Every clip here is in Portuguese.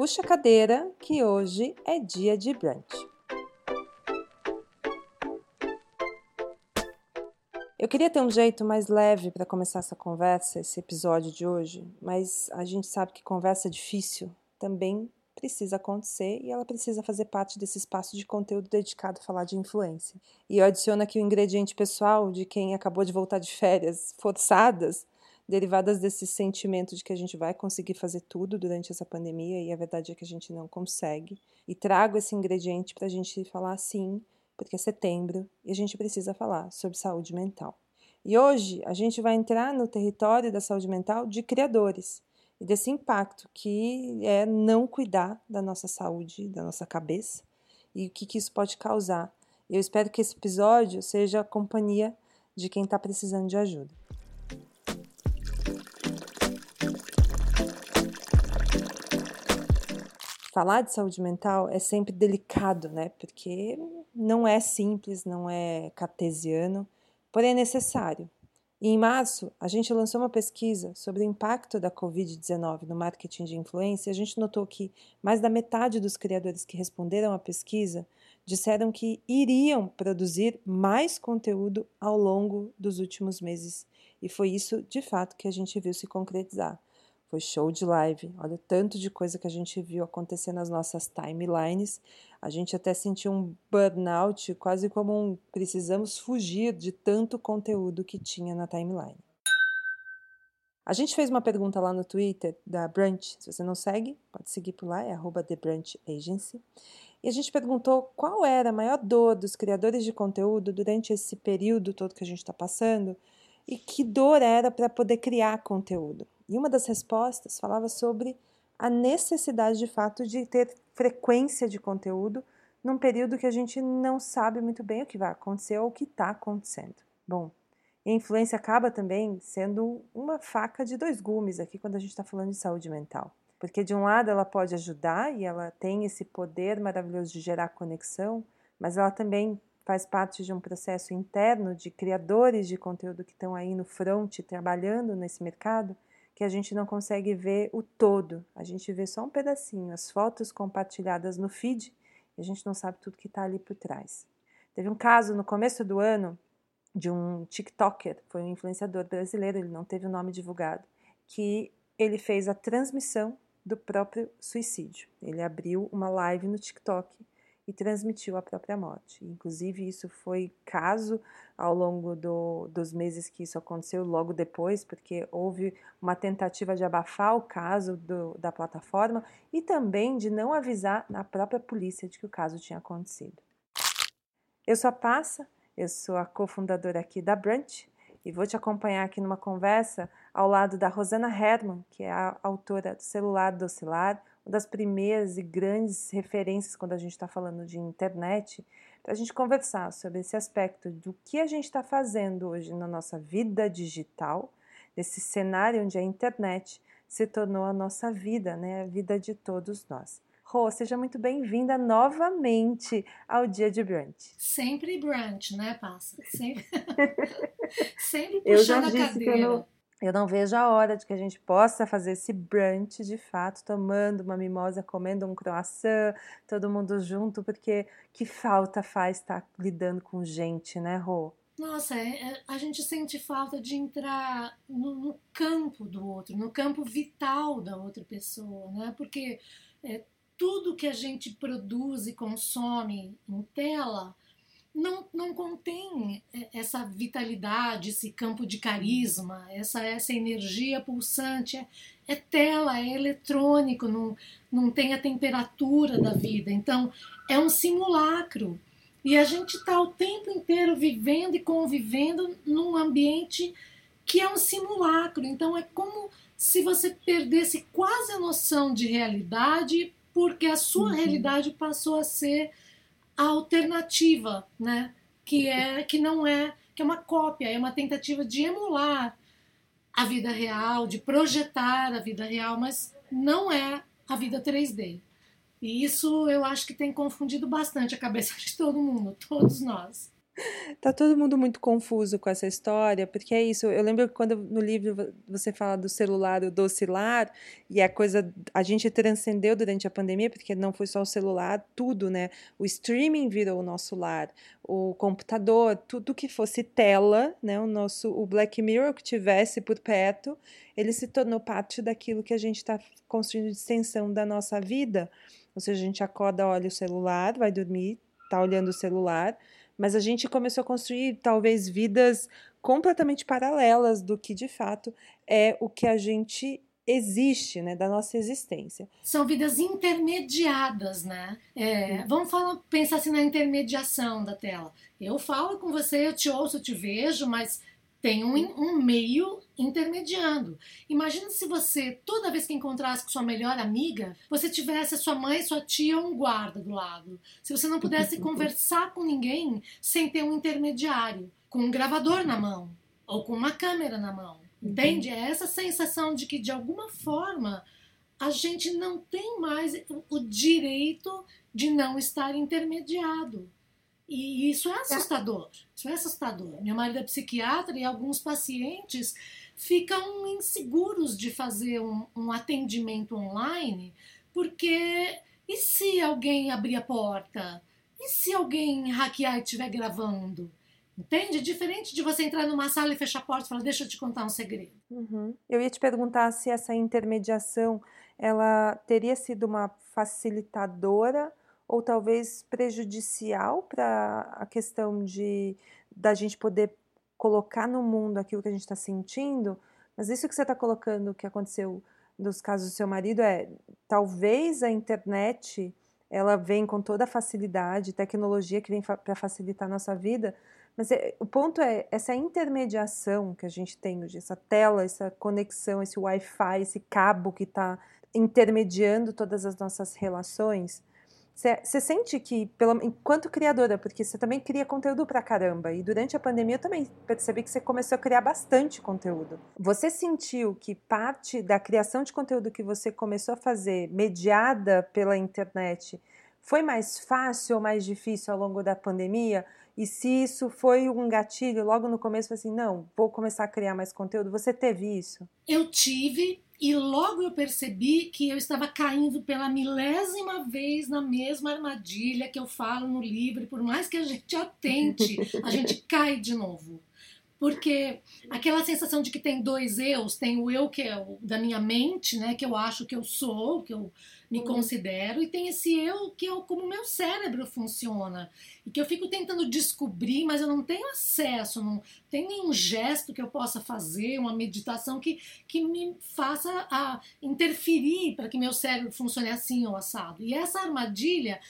Puxa a cadeira que hoje é dia de brunch. Eu queria ter um jeito mais leve para começar essa conversa, esse episódio de hoje, mas a gente sabe que conversa difícil também precisa acontecer e ela precisa fazer parte desse espaço de conteúdo dedicado a falar de influência. E eu adiciono aqui o ingrediente pessoal de quem acabou de voltar de férias forçadas, derivadas desse sentimento de que a gente vai conseguir fazer tudo durante essa pandemia e a verdade é que a gente não consegue. E trago esse ingrediente para a gente falar sim porque é setembro e a gente precisa falar sobre saúde mental. E hoje a gente vai entrar no território da saúde mental de criadores e desse impacto que é não cuidar da nossa saúde, da nossa cabeça e o que, que isso pode causar. Eu espero que esse episódio seja a companhia de quem está precisando de ajuda. Falar de saúde mental é sempre delicado, né? Porque não é simples, não é cartesiano, porém é necessário. E em março, a gente lançou uma pesquisa sobre o impacto da Covid-19 no marketing de influência e a gente notou que mais da metade dos criadores que responderam à pesquisa disseram que iriam produzir mais conteúdo ao longo dos últimos meses. E foi isso, de fato, que a gente viu se concretizar. Foi show de live. Olha o tanto de coisa que a gente viu acontecer nas nossas timelines. A gente até sentiu um burnout, quase como um precisamos fugir de tanto conteúdo que tinha na timeline. A gente fez uma pergunta lá no Twitter da Brunch. Se você não segue, pode seguir por lá, é @thebrunchagency. E a gente perguntou qual era a maior dor dos criadores de conteúdo durante esse período todo que a gente está passando e que dor era para poder criar conteúdo. E uma das respostas falava sobre a necessidade de fato de ter frequência de conteúdo num período que a gente não sabe muito bem o que vai acontecer ou o que está acontecendo. Bom, a influência acaba também sendo uma faca de dois gumes aqui quando a gente está falando de saúde mental. Porque, de um lado, ela pode ajudar e ela tem esse poder maravilhoso de gerar conexão, mas ela também faz parte de um processo interno de criadores de conteúdo que estão aí no front trabalhando nesse mercado que a gente não consegue ver o todo, a gente vê só um pedacinho, as fotos compartilhadas no feed e a gente não sabe tudo que está ali por trás. Teve um caso no começo do ano de um TikToker, foi um influenciador brasileiro, ele não teve o nome divulgado, que ele fez a transmissão do próprio suicídio. Ele abriu uma live no TikTok e transmitiu a própria morte. Inclusive, isso foi caso ao longo do, dos meses que isso aconteceu, logo depois, porque houve uma tentativa de abafar o caso do, da plataforma e também de não avisar na própria polícia de que o caso tinha acontecido. Eu sou a Passa, eu sou a cofundadora aqui da Brunch e vou te acompanhar aqui numa conversa ao lado da Rosana Herman, que é a autora do Celular do Oscilar, uma das primeiras e grandes referências quando a gente está falando de internet, para a gente conversar sobre esse aspecto do que a gente está fazendo hoje na nossa vida digital, nesse cenário onde a internet se tornou a nossa vida, né, a vida de todos nós. Rô, seja muito bem-vinda novamente ao Dia de Brunch. Sempre brunch, né, Passa? Sempre, Sempre puxando a cadeira. Eu não vejo a hora de que a gente possa fazer esse brunch de fato, tomando uma mimosa, comendo um croissant, todo mundo junto, porque que falta faz estar lidando com gente, né, Rô? Nossa, é, é, a gente sente falta de entrar no, no, campo do outro, no campo vital da outra pessoa, né? Porque é, tudo que a gente produz e consome em tela não, não contém é, essa vitalidade, esse campo de carisma, essa, essa energia pulsante. É, é tela, é eletrônico, não, não tem a temperatura da vida. Então, é um simulacro. E a gente está o tempo inteiro vivendo e convivendo num ambiente que é um simulacro. Então, é como se você perdesse quase a noção de realidade, porque a sua uhum. realidade passou a ser a alternativa, né? Que é que não é que é uma cópia, é uma tentativa de emular a vida real, de projetar a vida real, mas não é a vida 3D. E isso eu acho que tem confundido bastante a cabeça de todo mundo, todos nós. Tá todo mundo muito confuso com essa história, porque é isso. Eu lembro que quando no livro você fala do celular, do docilar, e a coisa. A gente transcendeu durante a pandemia, porque não foi só o celular, tudo, né? O streaming virou o nosso lar, o computador, tudo que fosse tela, né? O nosso. O Black Mirror que tivesse por perto, ele se tornou parte daquilo que a gente está construindo de extensão da nossa vida. Ou seja, a gente acorda, olha o celular, vai dormir, tá olhando o celular mas a gente começou a construir talvez vidas completamente paralelas do que de fato é o que a gente existe, né, da nossa existência. São vidas intermediadas, né? É, vamos falar, pensar assim na intermediação da tela. Eu falo com você, eu te ouço, eu te vejo, mas tem um, um meio intermediando. Imagina se você, toda vez que encontrasse com sua melhor amiga, você tivesse a sua mãe, sua tia ou um guarda do lado. Se você não pudesse conversar com ninguém sem ter um intermediário, com um gravador na mão ou com uma câmera na mão. Entende? É essa sensação de que, de alguma forma, a gente não tem mais o direito de não estar intermediado. E isso é assustador. Isso é assustador. Meu marido é psiquiatra e alguns pacientes ficam inseguros de fazer um, um atendimento online, porque e se alguém abrir a porta? E se alguém hackear e estiver gravando? Entende? É diferente de você entrar numa sala e fechar a porta e falar, deixa eu te contar um segredo. Uhum. Eu ia te perguntar se essa intermediação ela teria sido uma facilitadora ou talvez prejudicial para a questão de da gente poder colocar no mundo aquilo que a gente está sentindo. Mas isso que você está colocando, que aconteceu nos casos do seu marido, é talvez a internet ela vem com toda a facilidade, tecnologia que vem fa para facilitar a nossa vida, mas é, o ponto é essa intermediação que a gente tem hoje, essa tela, essa conexão, esse Wi-Fi, esse cabo que está intermediando todas as nossas relações, você sente que, pelo, enquanto criadora, porque você também cria conteúdo pra caramba, e durante a pandemia eu também percebi que você começou a criar bastante conteúdo. Você sentiu que parte da criação de conteúdo que você começou a fazer, mediada pela internet, foi mais fácil ou mais difícil ao longo da pandemia? E se isso foi um gatilho logo no começo, assim, não, vou começar a criar mais conteúdo, você teve isso? Eu tive, e logo eu percebi que eu estava caindo pela milésima vez na mesma armadilha que eu falo no livro, e por mais que a gente atente, a gente cai de novo. Porque aquela sensação de que tem dois eus, tem o eu que é o da minha mente, né, que eu acho que eu sou, que eu me uhum. considero, e tem esse eu que é como o meu cérebro funciona. E que eu fico tentando descobrir, mas eu não tenho acesso, não tem nenhum gesto que eu possa fazer, uma meditação que, que me faça a interferir para que meu cérebro funcione assim ou assado. E essa armadilha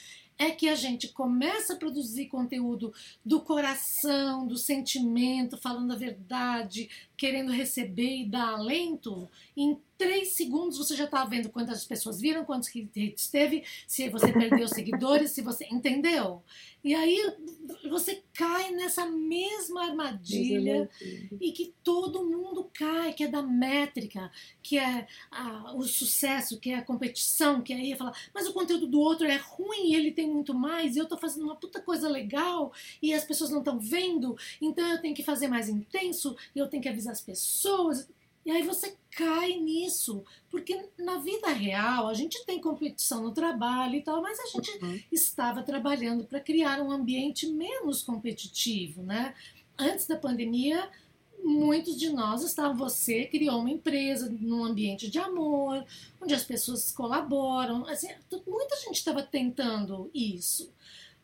é que a gente começa a produzir conteúdo do coração, do sentimento, falando a verdade, querendo receber e dar alento, em três segundos você já está vendo quantas pessoas viram, quantos hits teve, se você perdeu seguidores, se você. Entendeu? E aí você cai nessa mesma armadilha e que todo mundo cai, que é da métrica, que é a, o sucesso, que é a competição, que aí falar, mas o conteúdo do outro é ruim e ele tem muito mais, e eu estou fazendo uma puta coisa legal e as pessoas não estão vendo, então eu tenho que fazer mais intenso, e eu tenho que avisar as pessoas. E aí você cai nisso, porque na vida real a gente tem competição no trabalho e tal, mas a gente uhum. estava trabalhando para criar um ambiente menos competitivo, né? Antes da pandemia, muitos de nós estavam, você criou uma empresa num ambiente de amor, onde as pessoas colaboram, assim, muita gente estava tentando isso.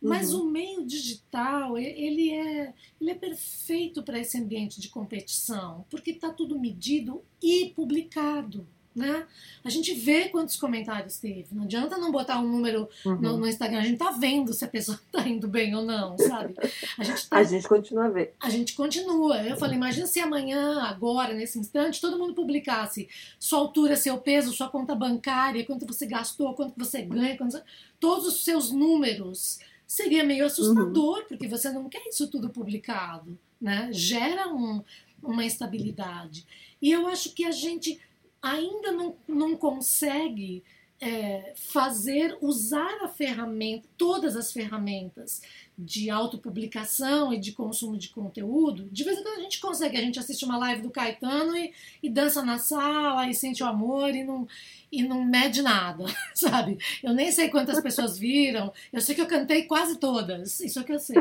Mas uhum. o meio digital, ele é, ele é perfeito para esse ambiente de competição, porque está tudo medido e publicado. Né? A gente vê quantos comentários teve. Não adianta não botar um número uhum. no, no, Instagram. A gente tá vendo se a pessoa tá indo bem ou não, sabe? A gente, tá, a gente continua a ver. A gente continua. Eu falei, imagina se amanhã, agora, nesse instante, todo mundo publicasse sua altura, seu peso, sua conta bancária, quanto você gastou, quanto você ganha, quanto... todos os seus números seria meio assustador, uhum. porque você não quer isso tudo publicado, né? Gera um, uma instabilidade. E eu acho que a gente ainda não, não consegue é, fazer, usar a ferramenta, todas as ferramentas de autopublicação e de consumo de conteúdo, de vez em quando a gente consegue, a gente assiste uma live do Caetano e, e dança na sala e sente o amor e não, e não mede nada, sabe? Eu nem sei quantas pessoas viram, eu sei que eu cantei quase todas, isso é que eu sei.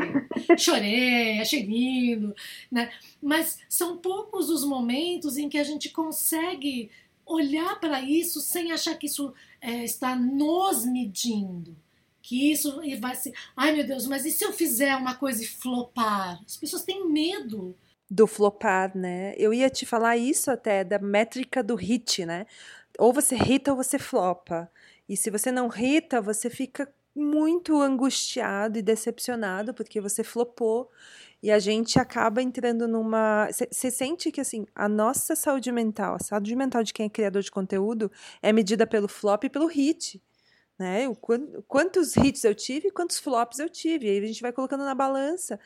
Chorei, achei lindo, né? Mas são poucos os momentos em que a gente consegue olhar para isso sem achar que isso é, está nos medindo. Que isso vai ser. Ai meu Deus, mas e se eu fizer uma coisa e flopar? As pessoas têm medo. Do flopar, né? Eu ia te falar isso até, da métrica do hit, né? Ou você hita ou você flopa. E se você não hita, você fica muito angustiado e decepcionado porque você flopou e a gente acaba entrando numa. Você sente que assim, a nossa saúde mental, a saúde mental de quem é criador de conteúdo, é medida pelo flop e pelo hit. Né? O, quantos hits eu tive e quantos flops eu tive. Aí a gente vai colocando na balança.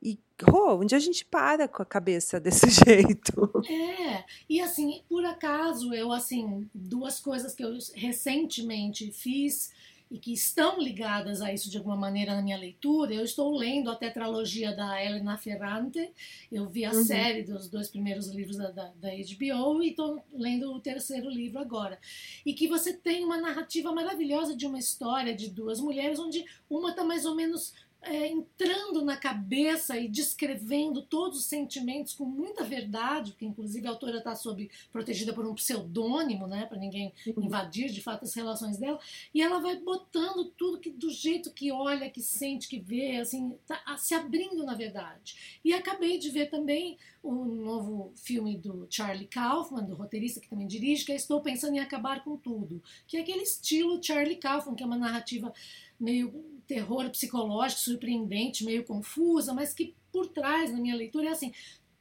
E oh, onde a gente para com a cabeça desse jeito? É, e assim, por acaso, eu assim, duas coisas que eu recentemente fiz e que estão ligadas a isso de alguma maneira na minha leitura. Eu estou lendo a tetralogia da Elena Ferrante, eu vi a uhum. série dos dois primeiros livros da, da, da HBO e estou lendo o terceiro livro agora. E que você tem uma narrativa maravilhosa de uma história de duas mulheres, onde uma está mais ou menos é, entrando na cabeça e descrevendo todos os sentimentos com muita verdade, porque inclusive a autora está sob protegida por um pseudônimo, né, para ninguém invadir de fato as relações dela, e ela vai botando tudo que do jeito que olha, que sente, que vê, assim, tá se abrindo na verdade. E acabei de ver também o novo filme do Charlie Kaufman, do roteirista que também dirige, que é Estou Pensando em Acabar com Tudo, que é aquele estilo Charlie Kaufman, que é uma narrativa meio terror psicológico, surpreendente, meio confusa, mas que por trás, na minha leitura, é assim: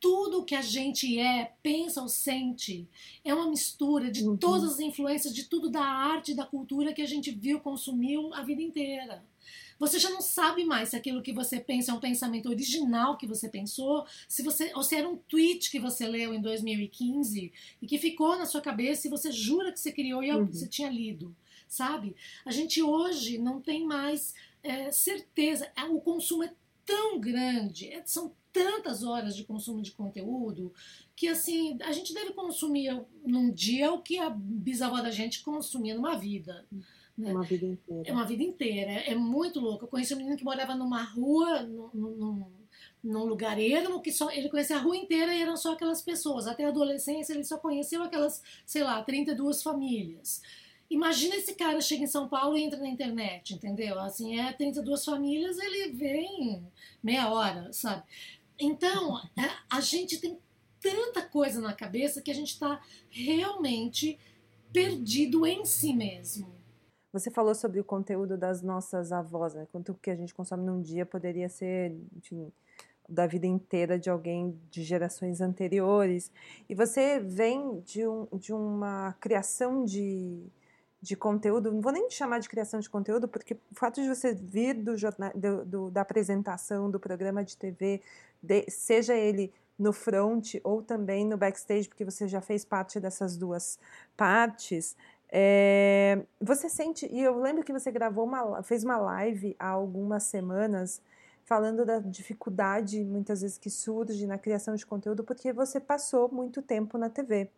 tudo que a gente é, pensa ou sente é uma mistura de uhum. todas as influências de tudo da arte e da cultura que a gente viu, consumiu a vida inteira. Você já não sabe mais se aquilo que você pensa é um pensamento original que você pensou, se você ou se era um tweet que você leu em 2015 e que ficou na sua cabeça e você jura que você criou e é uhum. você tinha lido, sabe? A gente hoje não tem mais é, certeza, é, o consumo é tão grande, é, são tantas horas de consumo de conteúdo que assim a gente deve consumir num dia o que a bisavó da gente consumia numa vida. Né? Uma vida inteira. É uma vida inteira. É, é muito louco. Eu conheci um menino que morava numa rua, num, num, num lugar ermo, que só ele conhecia a rua inteira e eram só aquelas pessoas. Até a adolescência ele só conheceu aquelas, sei lá, 32 famílias. Imagina esse cara chega em São Paulo e entra na internet, entendeu? Assim, é 32 famílias, ele vem meia hora, sabe? Então, é, a gente tem tanta coisa na cabeça que a gente está realmente perdido em si mesmo. Você falou sobre o conteúdo das nossas avós, né? Quanto que a gente consome num dia poderia ser, enfim, da vida inteira de alguém de gerações anteriores. E você vem de, um, de uma criação de de conteúdo, não vou nem chamar de criação de conteúdo, porque o fato de você vir do, jornal, do, do da apresentação do programa de TV, de, seja ele no front ou também no backstage, porque você já fez parte dessas duas partes, é, você sente, e eu lembro que você gravou uma, fez uma live há algumas semanas falando da dificuldade muitas vezes que surge na criação de conteúdo, porque você passou muito tempo na TV.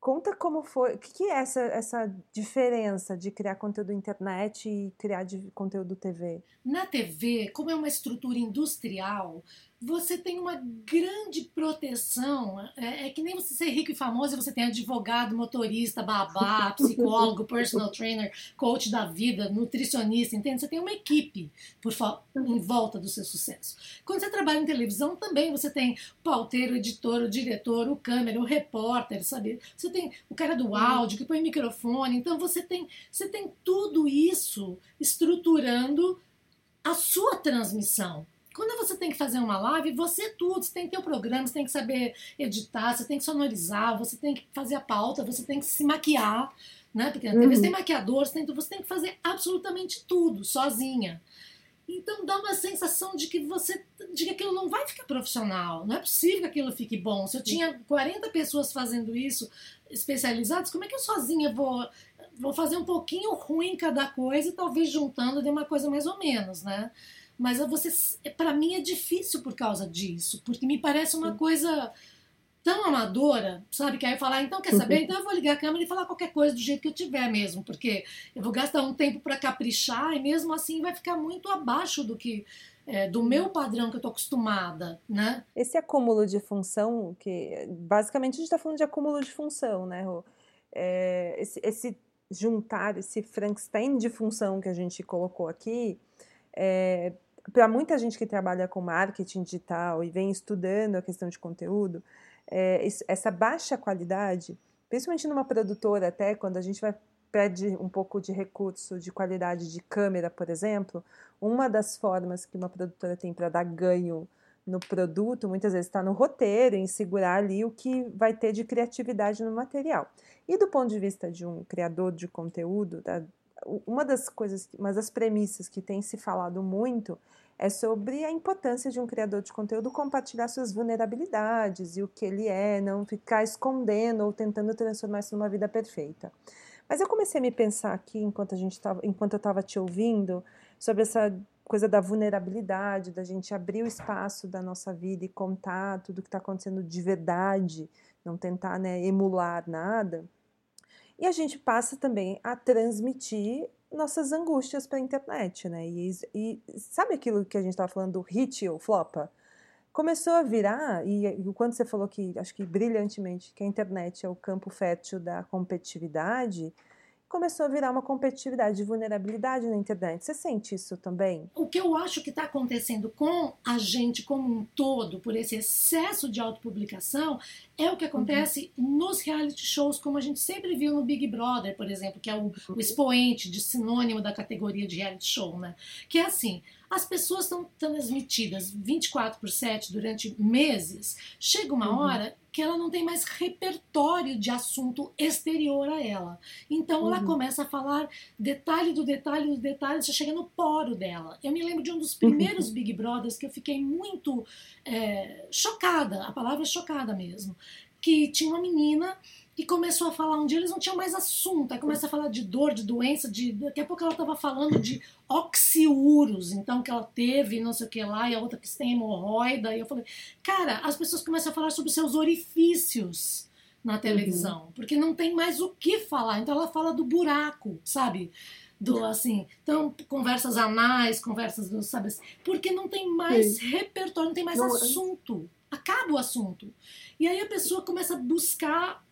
Conta como foi, o que, que é essa, essa diferença de criar conteúdo internet e criar de conteúdo TV? Na TV, como é uma estrutura industrial, você tem uma grande proteção. É, é, que nem você ser rico e famoso, você tem advogado, motorista, babá, psicólogo, personal trainer, coach da vida, nutricionista, entende? Você tem uma equipe por em volta do seu sucesso. Quando você trabalha em televisão, também você tem o pauteiro, o editor, o diretor, o câmera, o repórter, sabe? Você tem o cara do áudio que põe microfone. Então você tem, você tem tudo isso estruturando a sua transmissão. Quando você tem que fazer uma live, você é tudo, você tem que ter o programa, você tem que saber editar, você tem que sonorizar, você tem que fazer a pauta, você tem que se maquiar, né? Porque na TV uhum. você tem maquiador, você tem, você tem que fazer absolutamente tudo, sozinha. Então dá uma sensação de que você de que aquilo não vai ficar profissional. Não é possível que aquilo fique bom. Se eu tinha 40 pessoas fazendo isso, especializadas, como é que eu sozinha vou vou fazer um pouquinho ruim cada coisa e talvez juntando de uma coisa mais ou menos, né? Mas você, para mim é difícil por causa disso, porque me parece uma coisa tão amadora, sabe? Que aí eu falar, ah, então quer saber? Uhum. Então eu vou ligar a câmera e falar qualquer coisa do jeito que eu tiver mesmo, porque eu vou gastar um tempo para caprichar e mesmo assim vai ficar muito abaixo do que é, do meu padrão que eu estou acostumada, né? Esse acúmulo de função, que basicamente a gente está falando de acúmulo de função, né, Rô? É, esse, esse, juntar, esse Frankenstein de função que a gente colocou aqui, é, para muita gente que trabalha com marketing digital e vem estudando a questão de conteúdo, é, essa baixa qualidade, principalmente numa produtora até, quando a gente vai pede um pouco de recurso de qualidade de câmera, por exemplo, uma das formas que uma produtora tem para dar ganho no produto, muitas vezes está no roteiro, em segurar ali o que vai ter de criatividade no material. E do ponto de vista de um criador de conteúdo, tá? Uma das coisas, uma das premissas que tem se falado muito é sobre a importância de um criador de conteúdo compartilhar suas vulnerabilidades e o que ele é, não ficar escondendo ou tentando transformar isso numa vida perfeita. Mas eu comecei a me pensar aqui enquanto a gente tava, enquanto eu estava te ouvindo sobre essa coisa da vulnerabilidade, da gente abrir o espaço da nossa vida e contar tudo que está acontecendo de verdade, não tentar né, emular nada. E a gente passa também a transmitir nossas angústias para a internet, né? E, e, sabe aquilo que a gente estava falando do hit ou flopa? Começou a virar, e, e quando você falou que, acho que brilhantemente, que a internet é o campo fértil da competitividade, começou a virar uma competitividade de vulnerabilidade na internet. Você sente isso também? O que eu acho que está acontecendo com a gente como um todo, por esse excesso de autopublicação, é o que acontece uhum. nos reality shows, como a gente sempre viu no Big Brother, por exemplo, que é o, o uhum. expoente de sinônimo da categoria de reality show, né? Que é assim, as pessoas estão transmitidas 24 por 7 durante meses. Chega uma uhum. hora que ela não tem mais repertório de assunto exterior a ela. Então ela uhum. começa a falar detalhe do detalhe do detalhe, você chega no poro dela. Eu me lembro de um dos primeiros uhum. Big Brothers que eu fiquei muito é, chocada, a palavra é chocada mesmo, que tinha uma menina e começou a falar um dia eles não tinham mais assunto, aí começa a falar de dor, de doença, de daqui a pouco ela estava falando de oxiúros, então que ela teve, não sei o que lá, e a outra que tem hemorroida, e eu falei, cara, as pessoas começam a falar sobre seus orifícios na televisão, uhum. porque não tem mais o que falar, então ela fala do buraco, sabe? do assim, então conversas anais, conversas do, sabe, assim, porque não tem mais Sim. repertório, não tem mais não, assunto acaba o assunto. E aí a pessoa começa a buscar,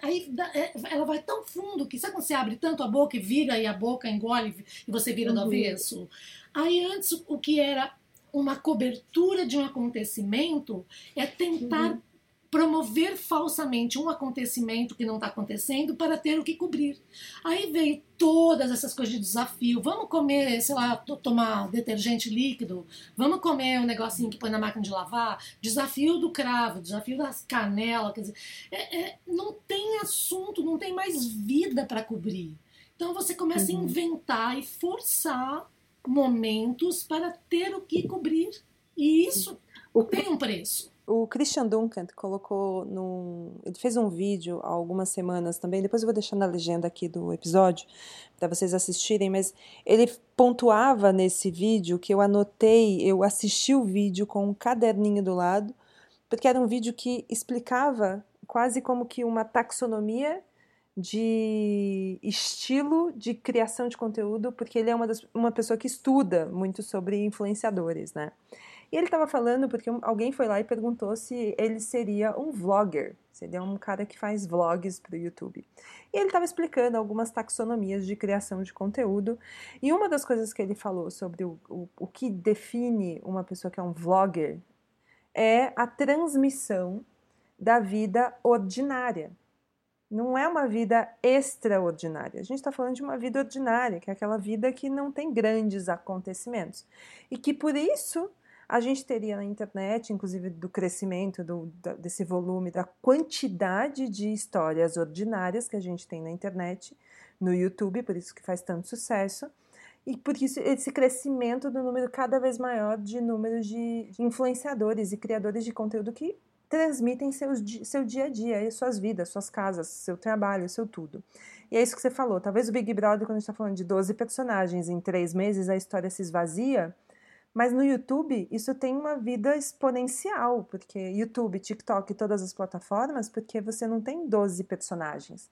aí é, ela vai tão fundo que sabe quando você abre tanto a boca e vira e a boca engole e você vira uhum. do avesso? Aí antes o que era uma cobertura de um acontecimento é tentar uhum promover falsamente um acontecimento que não está acontecendo para ter o que cobrir. Aí veio todas essas coisas de desafio. Vamos comer, sei lá, tomar detergente líquido. Vamos comer um negocinho que põe na máquina de lavar. Desafio do cravo, desafio das canelas. Quer dizer, é, é, não tem assunto, não tem mais vida para cobrir. Então você começa uhum. a inventar e forçar momentos para ter o que cobrir. E isso o... tem um preço. O Christian Duncan colocou num. Ele fez um vídeo há algumas semanas também, depois eu vou deixar na legenda aqui do episódio para vocês assistirem, mas ele pontuava nesse vídeo que eu anotei, eu assisti o vídeo com um caderninho do lado, porque era um vídeo que explicava quase como que uma taxonomia de estilo de criação de conteúdo, porque ele é uma, das, uma pessoa que estuda muito sobre influenciadores, né? E ele estava falando porque alguém foi lá e perguntou se ele seria um vlogger, seria um cara que faz vlogs para o YouTube. E ele estava explicando algumas taxonomias de criação de conteúdo. E uma das coisas que ele falou sobre o, o, o que define uma pessoa que é um vlogger é a transmissão da vida ordinária. Não é uma vida extraordinária. A gente está falando de uma vida ordinária, que é aquela vida que não tem grandes acontecimentos. E que por isso a gente teria na internet, inclusive do crescimento do, da, desse volume, da quantidade de histórias ordinárias que a gente tem na internet, no YouTube, por isso que faz tanto sucesso, e por isso esse crescimento do número cada vez maior de números de, influenciadores e criadores de conteúdo que transmitem seus, seu dia a dia, suas vidas, suas casas, seu trabalho, seu tudo. E é isso que você falou. Talvez o Big Brother, quando a gente está falando de 12 personagens em três meses, a história se esvazia. Mas no YouTube, isso tem uma vida exponencial, porque YouTube, TikTok, todas as plataformas, porque você não tem 12 personagens.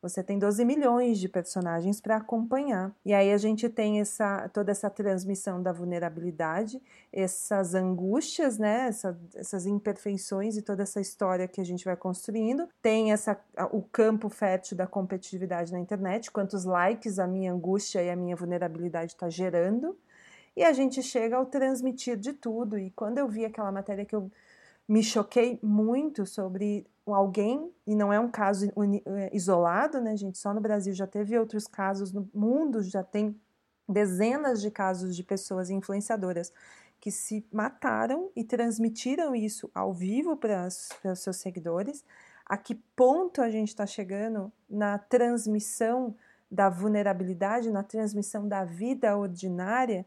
Você tem 12 milhões de personagens para acompanhar. E aí a gente tem essa, toda essa transmissão da vulnerabilidade, essas angústias, né? Essa, essas imperfeições e toda essa história que a gente vai construindo. Tem essa, o campo fértil da competitividade na internet, quantos likes a minha angústia e a minha vulnerabilidade está gerando. E a gente chega ao transmitir de tudo. E quando eu vi aquela matéria que eu me choquei muito sobre alguém, e não é um caso é, isolado, né, gente? Só no Brasil já teve outros casos, no mundo já tem dezenas de casos de pessoas influenciadoras que se mataram e transmitiram isso ao vivo para os seus seguidores. A que ponto a gente está chegando na transmissão da vulnerabilidade, na transmissão da vida ordinária?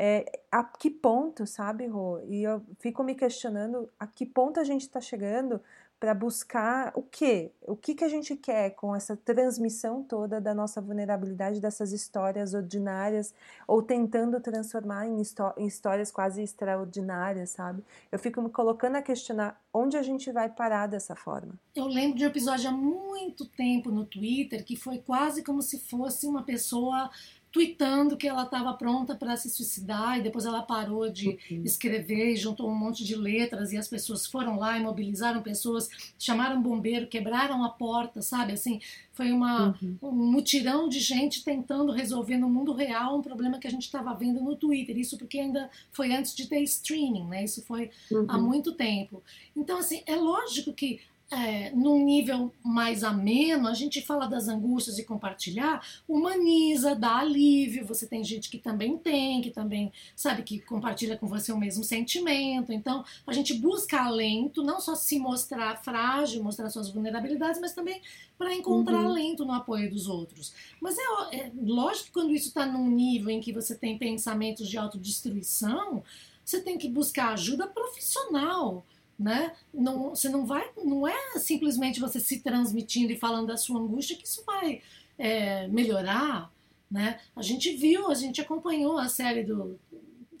É, a que ponto, sabe, Rô? E eu fico me questionando a que ponto a gente está chegando para buscar o quê? O que, que a gente quer com essa transmissão toda da nossa vulnerabilidade, dessas histórias ordinárias, ou tentando transformar em, em histórias quase extraordinárias, sabe? Eu fico me colocando a questionar onde a gente vai parar dessa forma. Eu lembro de um episódio há muito tempo no Twitter que foi quase como se fosse uma pessoa tweetando que ela estava pronta para se suicidar e depois ela parou de uhum. escrever e juntou um monte de letras e as pessoas foram lá e mobilizaram pessoas, chamaram bombeiro, quebraram a porta, sabe? Assim, foi uma, uhum. um mutirão de gente tentando resolver no mundo real um problema que a gente estava vendo no Twitter. Isso porque ainda foi antes de ter streaming, né? Isso foi uhum. há muito tempo. Então, assim, é lógico que é, num nível mais ameno, a gente fala das angústias e compartilhar, humaniza, dá alívio. Você tem gente que também tem, que também sabe que compartilha com você o mesmo sentimento. Então, a gente busca alento, não só se mostrar frágil, mostrar suas vulnerabilidades, mas também para encontrar uhum. alento no apoio dos outros. Mas é, é lógico que quando isso está num nível em que você tem pensamentos de autodestruição, você tem que buscar ajuda profissional né? Não, você não vai, não é simplesmente você se transmitindo e falando da sua angústia que isso vai é, melhorar, né? A gente viu, a gente acompanhou a série do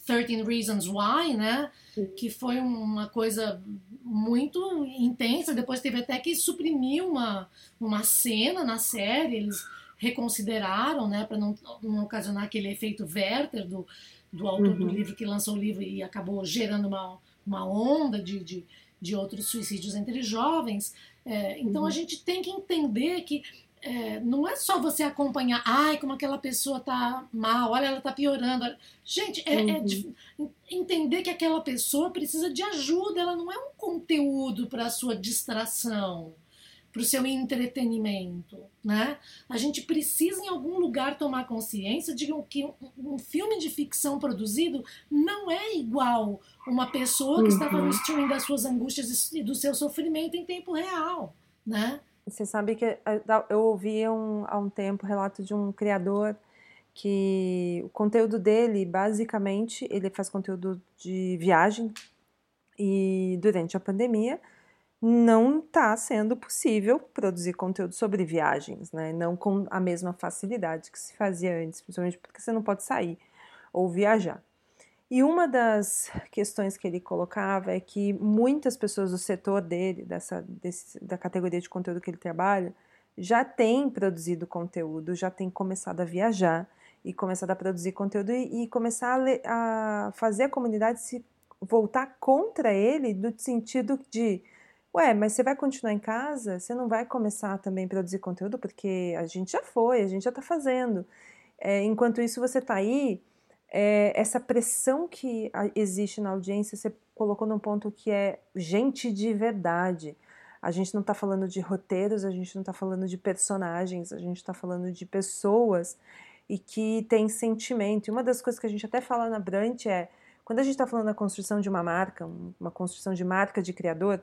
13 Reasons Why, né? Que foi uma coisa muito intensa. Depois teve até que suprimir uma, uma cena na série. Eles reconsideraram, né? Para não, não ocasionar aquele efeito Werther do, do autor uhum. do livro que lançou o livro e acabou gerando uma uma onda de, de, de outros suicídios entre jovens. É, então uhum. a gente tem que entender que é, não é só você acompanhar, ai, como aquela pessoa tá mal, olha, ela tá piorando. Gente, é, é uhum. é de, entender que aquela pessoa precisa de ajuda, ela não é um conteúdo para sua distração para o seu entretenimento, né? A gente precisa em algum lugar tomar consciência de que um, filme de ficção produzido não é igual uma pessoa que estava no uhum. streaming das suas angústias e do seu sofrimento em tempo real, né? Você sabe que eh, eu ouvi um, há um tempo relato de um criador que o conteúdo dele, basicamente, ele faz conteúdo de viagem e durante a pandemia não está sendo possível produzir conteúdo sobre viagens, né? Não com a mesma facilidade que se fazia antes, principalmente porque você não pode sair ou viajar. E uma das questões que ele colocava é que muitas pessoas do setor dele, dessa, desse, da categoria de conteúdo que ele trabalha, já têm produzido conteúdo, já têm começado a viajar e começado a produzir conteúdo e, e começar a, a fazer a comunidade se voltar contra ele no sentido de Ué, mas você vai continuar em casa? Você não vai começar também a produzir conteúdo? Porque a gente já foi, a gente já está fazendo. É, enquanto isso, você está aí, é, essa pressão que existe na audiência, você colocou num ponto que é gente de verdade. A gente não está falando de roteiros, a gente não está falando de personagens, a gente está falando de pessoas e que tem sentimento. E uma das coisas que a gente até fala na Brant é, quando a gente está falando da construção de uma marca, uma construção de marca de criador,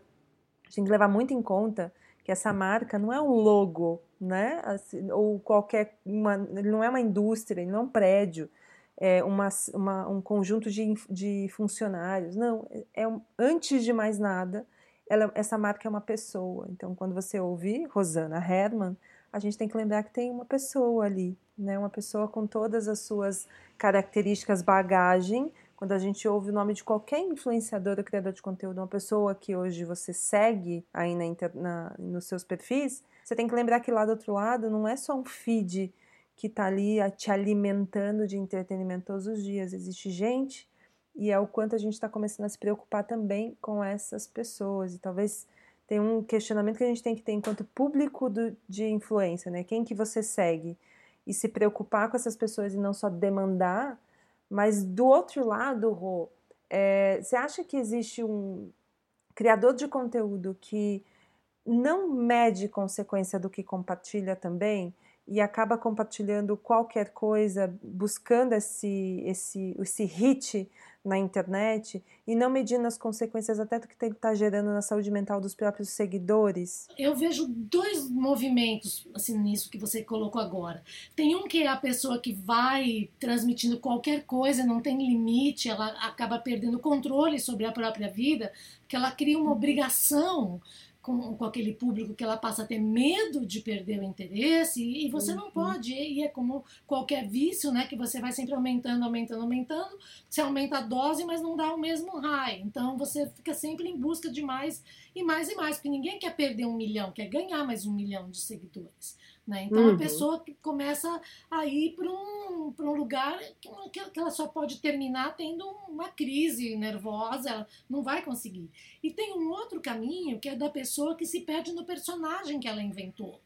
a gente tem que levar muito em conta que essa marca não é um logo, né? Assim, ou qualquer uma, não é uma indústria, não é um prédio, é uma, uma um conjunto de, de funcionários. Não, é, é antes de mais nada, ela, essa marca é uma pessoa. Então, quando você ouvir Rosana Herman, a gente tem que lembrar que tem uma pessoa ali, né? Uma pessoa com todas as suas características, bagagem. Quando a gente ouve o nome de qualquer influenciador ou criador de conteúdo, uma pessoa que hoje você segue aí na, na, nos seus perfis, você tem que lembrar que lá do outro lado não é só um feed que está ali te alimentando de entretenimento todos os dias. Existe gente e é o quanto a gente está começando a se preocupar também com essas pessoas. E talvez tem um questionamento que a gente tem que ter enquanto público do, de influência, né? Quem que você segue? E se preocupar com essas pessoas e não só demandar. Mas do outro lado, Rô, é, você acha que existe um criador de conteúdo que não mede consequência do que compartilha também e acaba compartilhando qualquer coisa, buscando esse, esse, esse hit na internet e não medindo as consequências até do que está gerando na saúde mental dos próprios seguidores? Eu vejo dois movimentos assim nisso que você colocou agora. Tem um que é a pessoa que vai transmitindo qualquer coisa, não tem limite, ela acaba perdendo controle sobre a própria vida, porque ela cria uma obrigação com, com aquele público que ela passa a ter medo de perder o interesse e, e você uhum. não pode e é como qualquer vício né que você vai sempre aumentando aumentando aumentando você aumenta a dose mas não dá o mesmo high então você fica sempre em busca de mais e mais e mais porque ninguém quer perder um milhão quer ganhar mais um milhão de seguidores né? Então, uhum. a pessoa que começa a ir para um, um lugar que, que ela só pode terminar tendo uma crise nervosa, ela não vai conseguir. E tem um outro caminho que é da pessoa que se perde no personagem que ela inventou.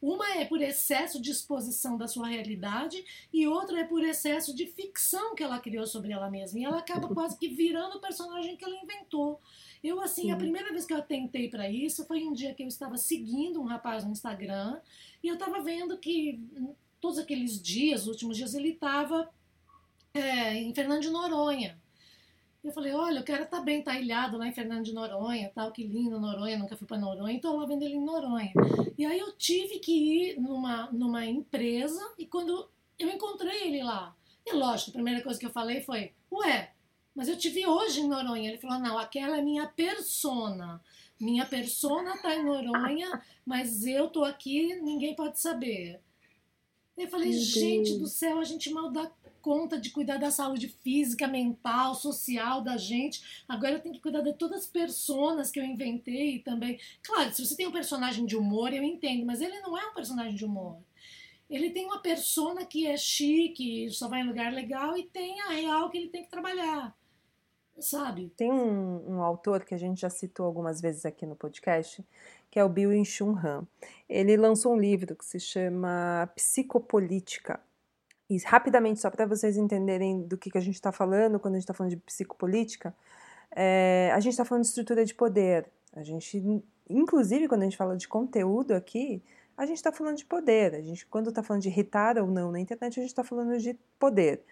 Uma é por excesso de exposição da sua realidade e outra é por excesso de ficção que ela criou sobre ela mesma. E ela acaba quase que virando o personagem que ela inventou. Eu, assim, Sim. a primeira vez que eu atentei para isso foi um dia que eu estava seguindo um rapaz no Instagram e eu estava vendo que todos aqueles dias, últimos dias, ele estava é, em Fernando de Noronha. Eu falei, olha, o cara tá bem, tá ilhado lá em Fernando de Noronha, tal, que lindo Noronha, nunca fui para Noronha, então lá vendo ele em Noronha. E aí eu tive que ir numa, numa empresa e quando eu encontrei ele lá, e lógico, a primeira coisa que eu falei foi, ué, mas eu te vi hoje em Noronha. Ele falou: não, aquela é minha persona. Minha persona tá em Noronha, mas eu tô aqui, ninguém pode saber. Eu falei, Meu gente Deus. do céu, a gente mal dá conta de cuidar da saúde física, mental, social da gente. Agora eu tenho que cuidar de todas as personas que eu inventei também. Claro, se você tem um personagem de humor, eu entendo, mas ele não é um personagem de humor. Ele tem uma persona que é chique, só vai em lugar legal, e tem a real que ele tem que trabalhar sabe? Tem um, um, autor que a gente já citou algumas vezes aqui no podcast, que é o Bill In-Chun Han. Ele lançou um livro que se chama Psicopolítica. E rapidamente, só para vocês entenderem do que, que a gente está falando quando a gente está falando de psicopolítica, é, a gente está falando de estrutura de poder. A gente, inclusive, quando a gente fala de conteúdo aqui, a gente está falando de poder. A gente, quando está falando de irritar ou não na internet, a gente está falando de poder.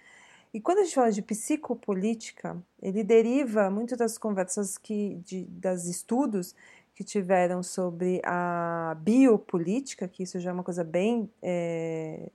E quando a gente fala de psicopolítica, ele deriva muito das conversas que, de, das estudos que tiveram sobre a biopolítica, que isso já é uma coisa bem é,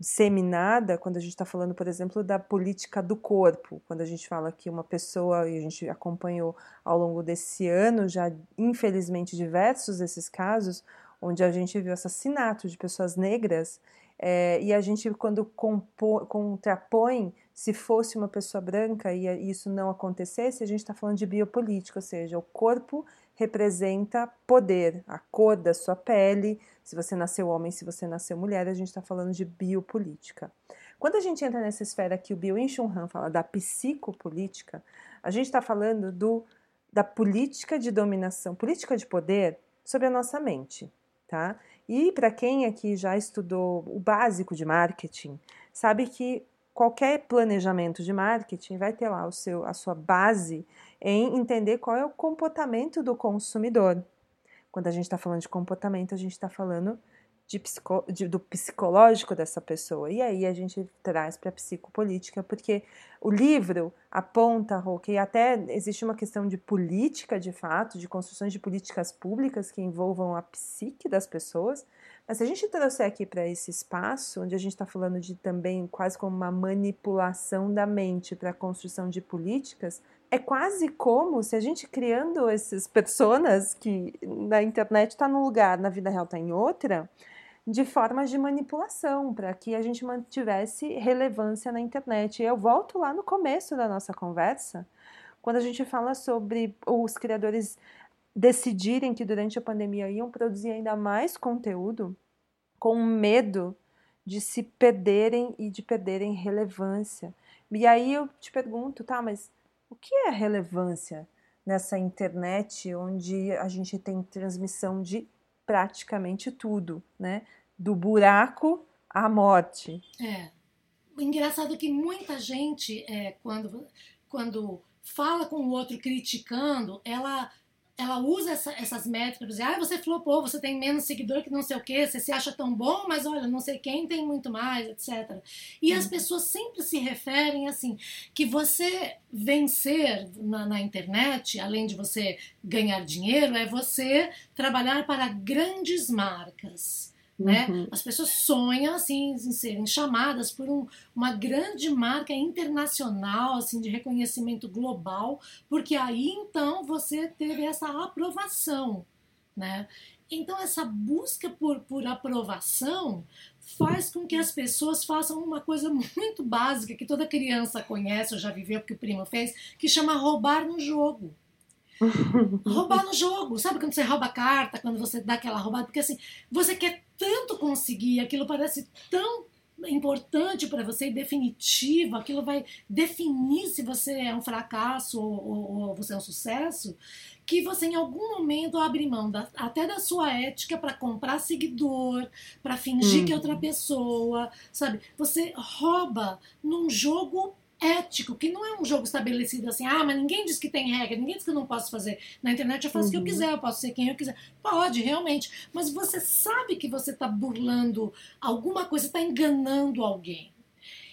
disseminada quando a gente está falando, por exemplo, da política do corpo. Quando a gente fala que uma pessoa, e a gente acompanhou ao longo desse ano já, infelizmente, diversos desses casos, onde a gente viu assassinatos de pessoas negras, é, e a gente, quando contrapõe se fosse uma pessoa branca e isso não acontecesse, a gente está falando de biopolítica, ou seja, o corpo representa poder, a cor da sua pele, se você nasceu homem, se você nasceu mulher, a gente está falando de biopolítica. Quando a gente entra nessa esfera que o Bill Chun Han fala da psicopolítica, a gente está falando do, da política de dominação, política de poder sobre a nossa mente, tá? E para quem aqui já estudou o básico de marketing, sabe que qualquer planejamento de marketing vai ter lá o seu, a sua base em entender qual é o comportamento do consumidor. Quando a gente está falando de comportamento, a gente está falando de psico, de, do psicológico dessa pessoa. E aí a gente traz para a psicopolítica, porque o livro aponta, que até existe uma questão de política de fato, de construções de políticas públicas que envolvam a psique das pessoas, mas se a gente trouxer aqui para esse espaço, onde a gente está falando de também quase como uma manipulação da mente para a construção de políticas, é quase como se a gente criando essas personas que na internet está num lugar, na vida real está em outra, de formas de manipulação, para que a gente mantivesse relevância na internet. Eu volto lá no começo da nossa conversa, quando a gente fala sobre os criadores decidirem que durante a pandemia iam produzir ainda mais conteúdo, com medo de se perderem e de perderem relevância. E aí eu te pergunto, tá, mas o que é relevância nessa internet onde a gente tem transmissão de praticamente tudo, né? Do buraco à morte. É. Engraçado que muita gente, é, quando, quando fala com o outro criticando, ela ela usa essa, essas métricas dizer, ah, você flopou, você tem menos seguidor que não sei o que, você se acha tão bom, mas olha, não sei quem tem muito mais, etc. E as uhum. pessoas sempre se referem assim, que você vencer na, na internet, além de você ganhar dinheiro, é você trabalhar para grandes marcas. Né? Uhum. As pessoas sonham assim em serem chamadas por um, uma grande marca internacional assim de reconhecimento global, porque aí então você teve essa aprovação, né? Então essa busca por, por aprovação faz com que as pessoas façam uma coisa muito básica que toda criança conhece ou já viveu porque o primo fez, que chama roubar no jogo. roubar no jogo. Sabe quando você rouba carta, quando você dá aquela roubada? Porque assim, você quer tanto conseguir, aquilo parece tão importante para você e definitivo, aquilo vai definir se você é um fracasso ou, ou, ou você é um sucesso, que você em algum momento abre mão da, até da sua ética para comprar seguidor, para fingir hum. que é outra pessoa, sabe? Você rouba num jogo ético, que não é um jogo estabelecido assim, ah, mas ninguém diz que tem regra, ninguém diz que eu não posso fazer. Na internet eu faço uhum. o que eu uhum. quiser, eu posso ser quem eu quiser. Pode, realmente. Mas você sabe que você está burlando alguma coisa, está enganando alguém.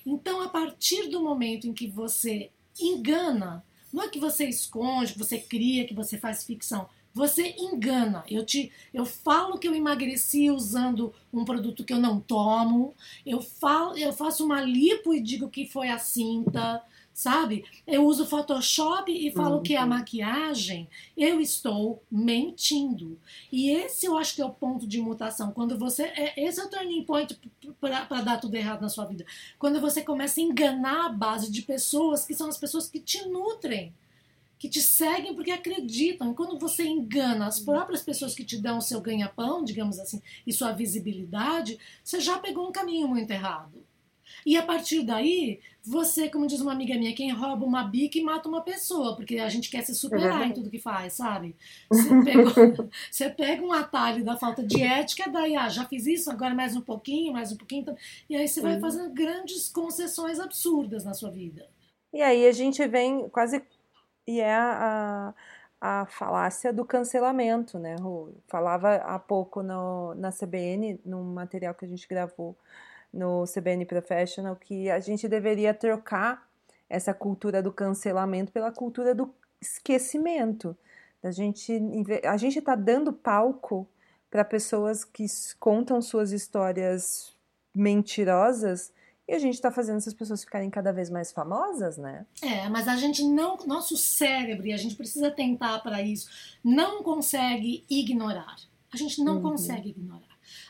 Então, a partir do momento em que você engana, não é que você esconde, que você cria, que você faz ficção. Você engana. Eu te, eu falo que eu emagreci usando um produto que eu não tomo. Eu falo, eu faço uma lipo e digo que foi a cinta, sabe? Eu uso Photoshop e falo uhum. que é a maquiagem. Eu estou mentindo. E esse eu acho que é o ponto de mutação. Quando você, é, esse é o turning point para dar tudo errado na sua vida. Quando você começa a enganar a base de pessoas que são as pessoas que te nutrem que te seguem porque acreditam. E quando você engana as próprias pessoas que te dão o seu ganha-pão, digamos assim, e sua visibilidade, você já pegou um caminho muito errado. E a partir daí, você, como diz uma amiga minha, quem rouba uma bica e mata uma pessoa, porque a gente quer se superar em tudo que faz, sabe? Você, pegou, você pega um atalho da falta de ética, daí, ah, já fiz isso, agora mais um pouquinho, mais um pouquinho. Então, e aí você vai fazendo grandes concessões absurdas na sua vida. E aí a gente vem quase e é a, a, falácia do cancelamento, né? Falava há pouco no, na CBN, num material que a gente gravou no CBN Professional, que a gente deveria trocar essa cultura do cancelamento pela cultura do esquecimento. A gente a gente está dando palco para pessoas que contam suas histórias mentirosas e a gente está fazendo essas pessoas ficarem cada vez mais famosas, né? É, mas a gente não, nosso cérebro, e a gente precisa tentar para isso, não consegue ignorar. A gente não uhum. consegue ignorar.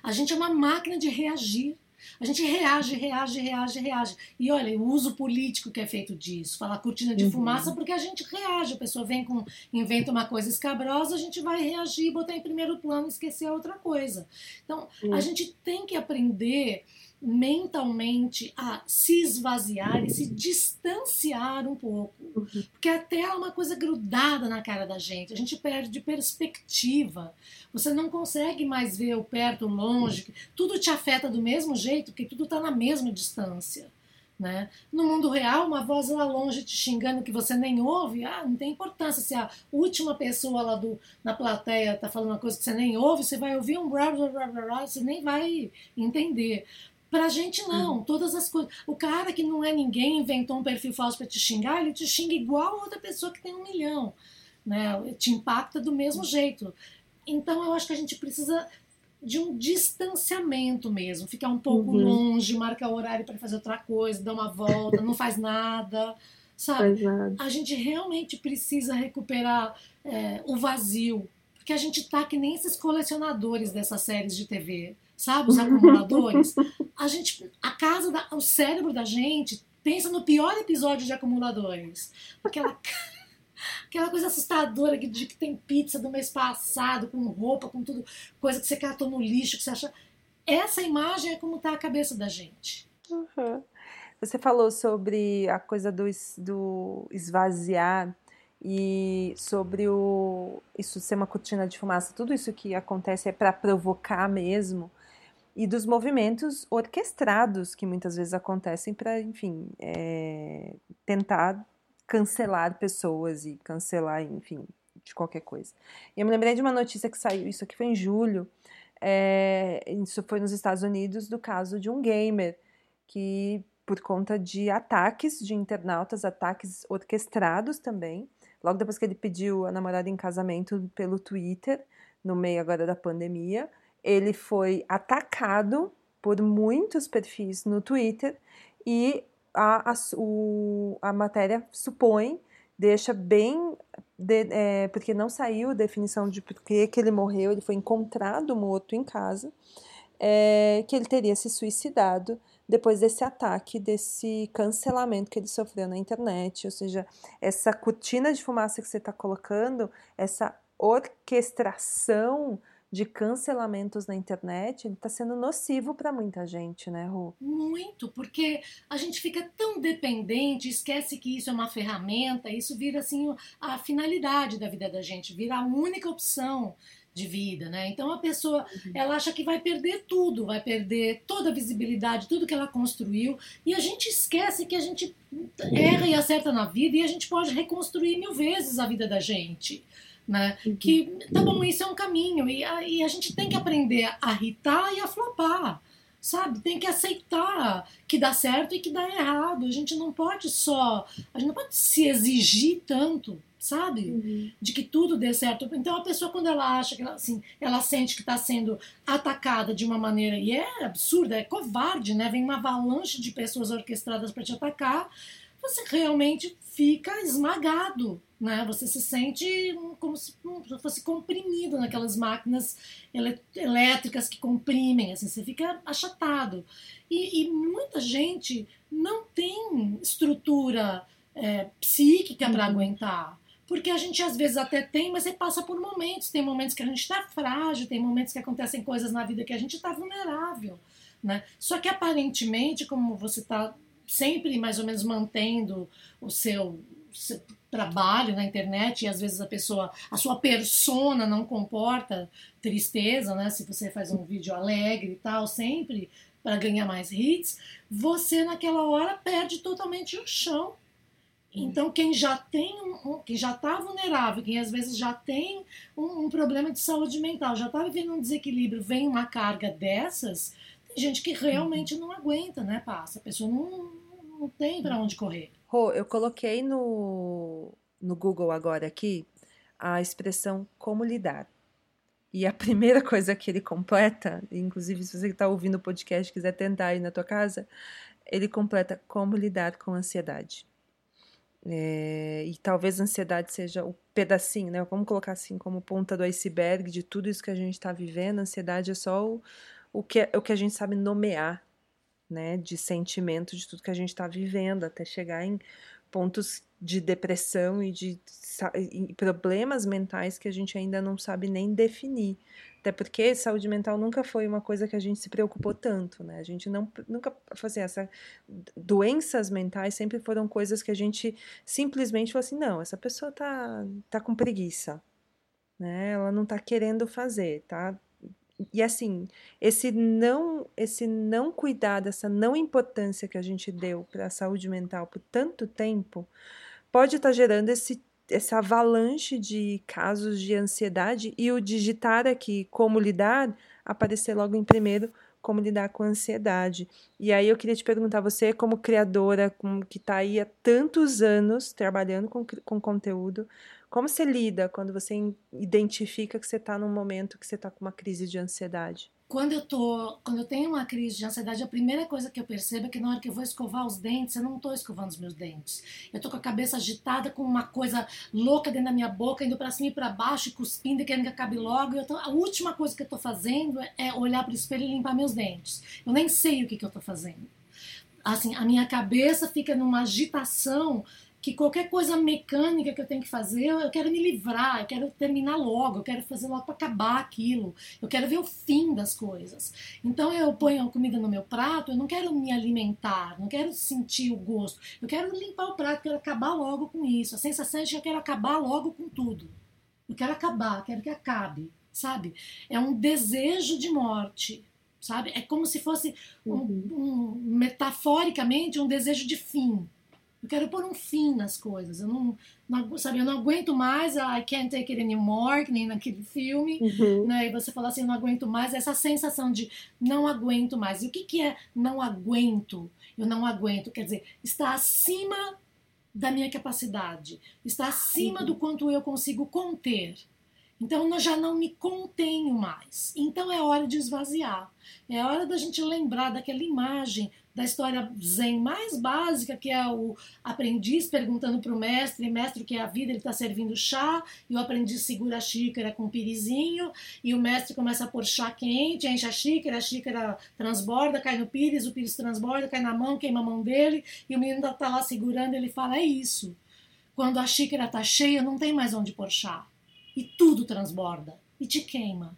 A gente é uma máquina de reagir. A gente reage, reage, reage, reage. E olha, o uso político que é feito disso, falar cortina de uhum. fumaça, porque a gente reage. A pessoa vem com, inventa uma coisa escabrosa, a gente vai reagir, botar em primeiro plano e esquecer a outra coisa. Então, uhum. a gente tem que aprender mentalmente a se esvaziar e se distanciar um pouco. Uhum. Porque a tela é uma coisa grudada na cara da gente, a gente perde perspectiva. Você não consegue mais ver o perto, o longe, tudo te afeta do mesmo jeito, porque tudo está na mesma distância. Né? No mundo real, uma voz lá longe te xingando que você nem ouve, ah, não tem importância. Se a última pessoa lá do, na plateia está falando uma coisa que você nem ouve, você vai ouvir um blá blá blá blá, blá você nem vai entender. Pra gente não, uhum. todas as coisas. O cara que não é ninguém inventou um perfil falso para te xingar, ele te xinga igual a outra pessoa que tem um milhão, né? Te impacta do mesmo jeito. Então eu acho que a gente precisa de um distanciamento mesmo, ficar um pouco uhum. longe, marcar o horário para fazer outra coisa, dar uma volta, não faz nada, sabe? A gente realmente precisa recuperar é, o vazio, porque que a gente tá que nem esses colecionadores dessas séries de TV, sabe? Os acumuladores. A gente, a casa, da, o cérebro da gente pensa no pior episódio de acumuladores. Aquela aquela coisa assustadora de que tem pizza do mês passado, com roupa, com tudo, coisa que você catou no lixo, que você acha. Essa imagem é como está a cabeça da gente. Uhum. Você falou sobre a coisa do, do esvaziar e sobre o isso ser uma cortina de fumaça, tudo isso que acontece é para provocar mesmo e dos movimentos orquestrados que muitas vezes acontecem para, enfim, é, tentar cancelar pessoas e cancelar, enfim, de qualquer coisa. E eu me lembrei de uma notícia que saiu, isso aqui foi em julho, é, isso foi nos Estados Unidos, do caso de um gamer que, por conta de ataques de internautas, ataques orquestrados também, logo depois que ele pediu a namorada em casamento pelo Twitter, no meio agora da pandemia, ele foi atacado por muitos perfis no Twitter e a, a, o, a matéria supõe, deixa bem. De, é, porque não saiu a definição de por que, ele morreu, ele foi encontrado morto em casa, é, que ele teria se suicidado depois desse ataque, desse cancelamento que ele sofreu na internet. Ou seja, essa cortina de fumaça que você está colocando, essa orquestração de cancelamentos na internet, ele está sendo nocivo para muita gente, né, Ru? Muito, porque a gente fica tão dependente, esquece que isso é uma ferramenta, isso vira assim a finalidade da vida da gente, vira a única opção de vida, né? Então a pessoa, uhum. ela acha que vai perder tudo, vai perder toda a visibilidade, tudo que ela construiu, e a gente esquece que a gente erra e acerta na vida e a gente pode reconstruir mil vezes a vida da gente né? Uhum. Que, tá bom, isso é um caminho e a, e a gente tem que aprender a irritar e a flopar, sabe? Tem que aceitar que dá certo e que dá errado. A gente não pode só, a gente não pode se exigir tanto, sabe? Uhum. De que tudo dê certo. Então a pessoa quando ela acha que ela, assim, ela sente que está sendo atacada de uma maneira e é absurda, é covarde, né? Vem uma avalanche de pessoas orquestradas para te atacar você realmente fica esmagado, né? Você se sente como se fosse comprimido naquelas máquinas elétricas que comprimem, assim, você fica achatado. E, e muita gente não tem estrutura é, psíquica uhum. para aguentar. Porque a gente às vezes até tem, mas você passa por momentos. Tem momentos que a gente está frágil, tem momentos que acontecem coisas na vida que a gente está vulnerável. Né? Só que aparentemente, como você está sempre mais ou menos mantendo o seu, seu, trabalho na internet e às vezes a pessoa, a sua persona não comporta tristeza, né? Se você faz um vídeo alegre e tal, sempre para ganhar mais hits, você naquela hora perde totalmente o chão. Então quem já tem um, quem já está vulnerável, quem às vezes já tem um, um problema de saúde mental, já está vivendo um desequilíbrio, vem uma carga dessas, tem gente que realmente não aguenta, né, passa. A pessoa não, não tem para onde correr. Rô, eu coloquei no, no Google agora aqui a expressão como lidar. E a primeira coisa que ele completa, inclusive se você está ouvindo o podcast quiser tentar aí na tua casa, ele completa como lidar com ansiedade. É, e talvez a ansiedade seja o pedacinho, né? Vamos colocar assim como ponta do iceberg de tudo isso que a gente está vivendo. A ansiedade é só o, o, que, o que a gente sabe nomear né, de sentimento de tudo que a gente está vivendo, até chegar em pontos de depressão e de e problemas mentais que a gente ainda não sabe nem definir. Até porque saúde mental nunca foi uma coisa que a gente se preocupou tanto, né? A gente não nunca assim, essa doenças mentais sempre foram coisas que a gente simplesmente falou assim, não, essa pessoa tá tá com preguiça, né? Ela não tá querendo fazer, tá e assim, esse não, esse não cuidado, essa não importância que a gente deu para a saúde mental por tanto tempo, pode estar tá gerando esse essa avalanche de casos de ansiedade e o digitar aqui como lidar aparecer logo em primeiro como lidar com a ansiedade. E aí eu queria te perguntar, você como criadora, como que está aí há tantos anos trabalhando com, com conteúdo, Como você lida quando você identifica que você está num momento que você está com uma crise de ansiedade? Quando eu tô, quando eu tenho uma crise de ansiedade, a primeira coisa que eu percebo é que na hora que eu vou escovar os dentes, eu não estou escovando os meus dentes. Eu tô com a cabeça agitada, com uma coisa louca dentro da minha boca, indo para cima e para baixo, cuspindo e querendo que acabe logo. Eu tô, a última coisa que eu tô fazendo é olhar para o espelho e limpar meus dentes. Eu nem sei o que, que eu tô fazendo. Assim, a minha cabeça fica numa agitação que qualquer coisa mecânica que eu tenho que fazer, eu quero me livrar, eu quero terminar logo, eu quero fazer logo para acabar aquilo, eu quero ver o fim das coisas. Então eu ponho a comida no meu prato, eu não quero me alimentar, não quero sentir o gosto, eu quero limpar o prato, quero acabar logo com isso. A sensação é que eu quero acabar logo com tudo. Eu quero acabar, quero que acabe, sabe? É um desejo de morte, sabe? É como se fosse um, um, metaforicamente um desejo de fim eu quero pôr um fim nas coisas. Eu não, não, sabe, eu não aguento mais I can't take it anymore, que nem naquele filme. Uhum. Né? E você fala assim, eu não aguento mais. Essa sensação de não aguento mais. E o que, que é não aguento? Eu não aguento. Quer dizer, está acima da minha capacidade. Está acima uhum. do quanto eu consigo conter. Então eu já não me contenho mais. Então é hora de esvaziar. É hora da gente lembrar daquela imagem da história zen mais básica, que é o aprendiz perguntando para o mestre, mestre, o que é a vida? Ele está servindo chá, e o aprendiz segura a xícara com um pirizinho, e o mestre começa a pôr chá quente, enche a xícara, a xícara transborda, cai no pires, o pires transborda, cai na mão, queima a mão dele, e o menino está lá segurando, ele fala, é isso. Quando a xícara está cheia, não tem mais onde pôr chá e tudo transborda e te queima.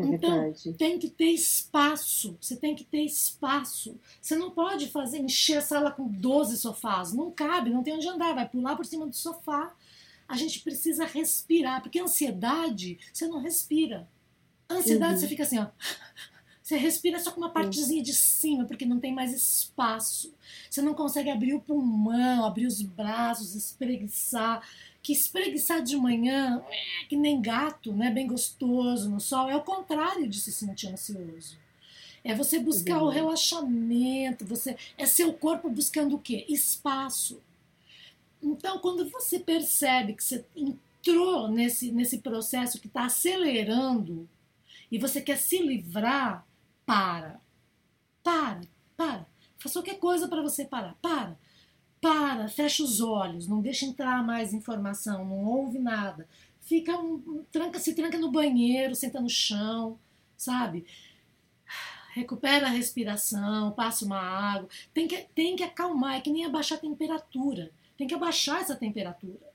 É então, verdade. tem que ter espaço. Você tem que ter espaço. Você não pode fazer encher a sala com 12 sofás. Não cabe, não tem onde andar. Vai pular por cima do sofá. A gente precisa respirar, porque ansiedade, você não respira. ansiedade, uhum. você fica assim, ó. Você respira só com uma partezinha de cima, porque não tem mais espaço. Você não consegue abrir o pulmão, abrir os braços, espreguiçar que espreguiçar de manhã, que nem gato, né, bem gostoso no sol, é o contrário de se sentir ansioso. É você buscar uhum. o relaxamento, você é seu corpo buscando o quê? Espaço. Então, quando você percebe que você entrou nesse, nesse processo que está acelerando e você quer se livrar, para. Para, para. Faça qualquer coisa para você parar. Para para, fecha os olhos, não deixa entrar mais informação, não ouve nada. Fica um, tranca, se tranca no banheiro, senta no chão, sabe? Recupera a respiração, passa uma água. Tem que, tem que acalmar, é que nem abaixar a temperatura. Tem que abaixar essa temperatura.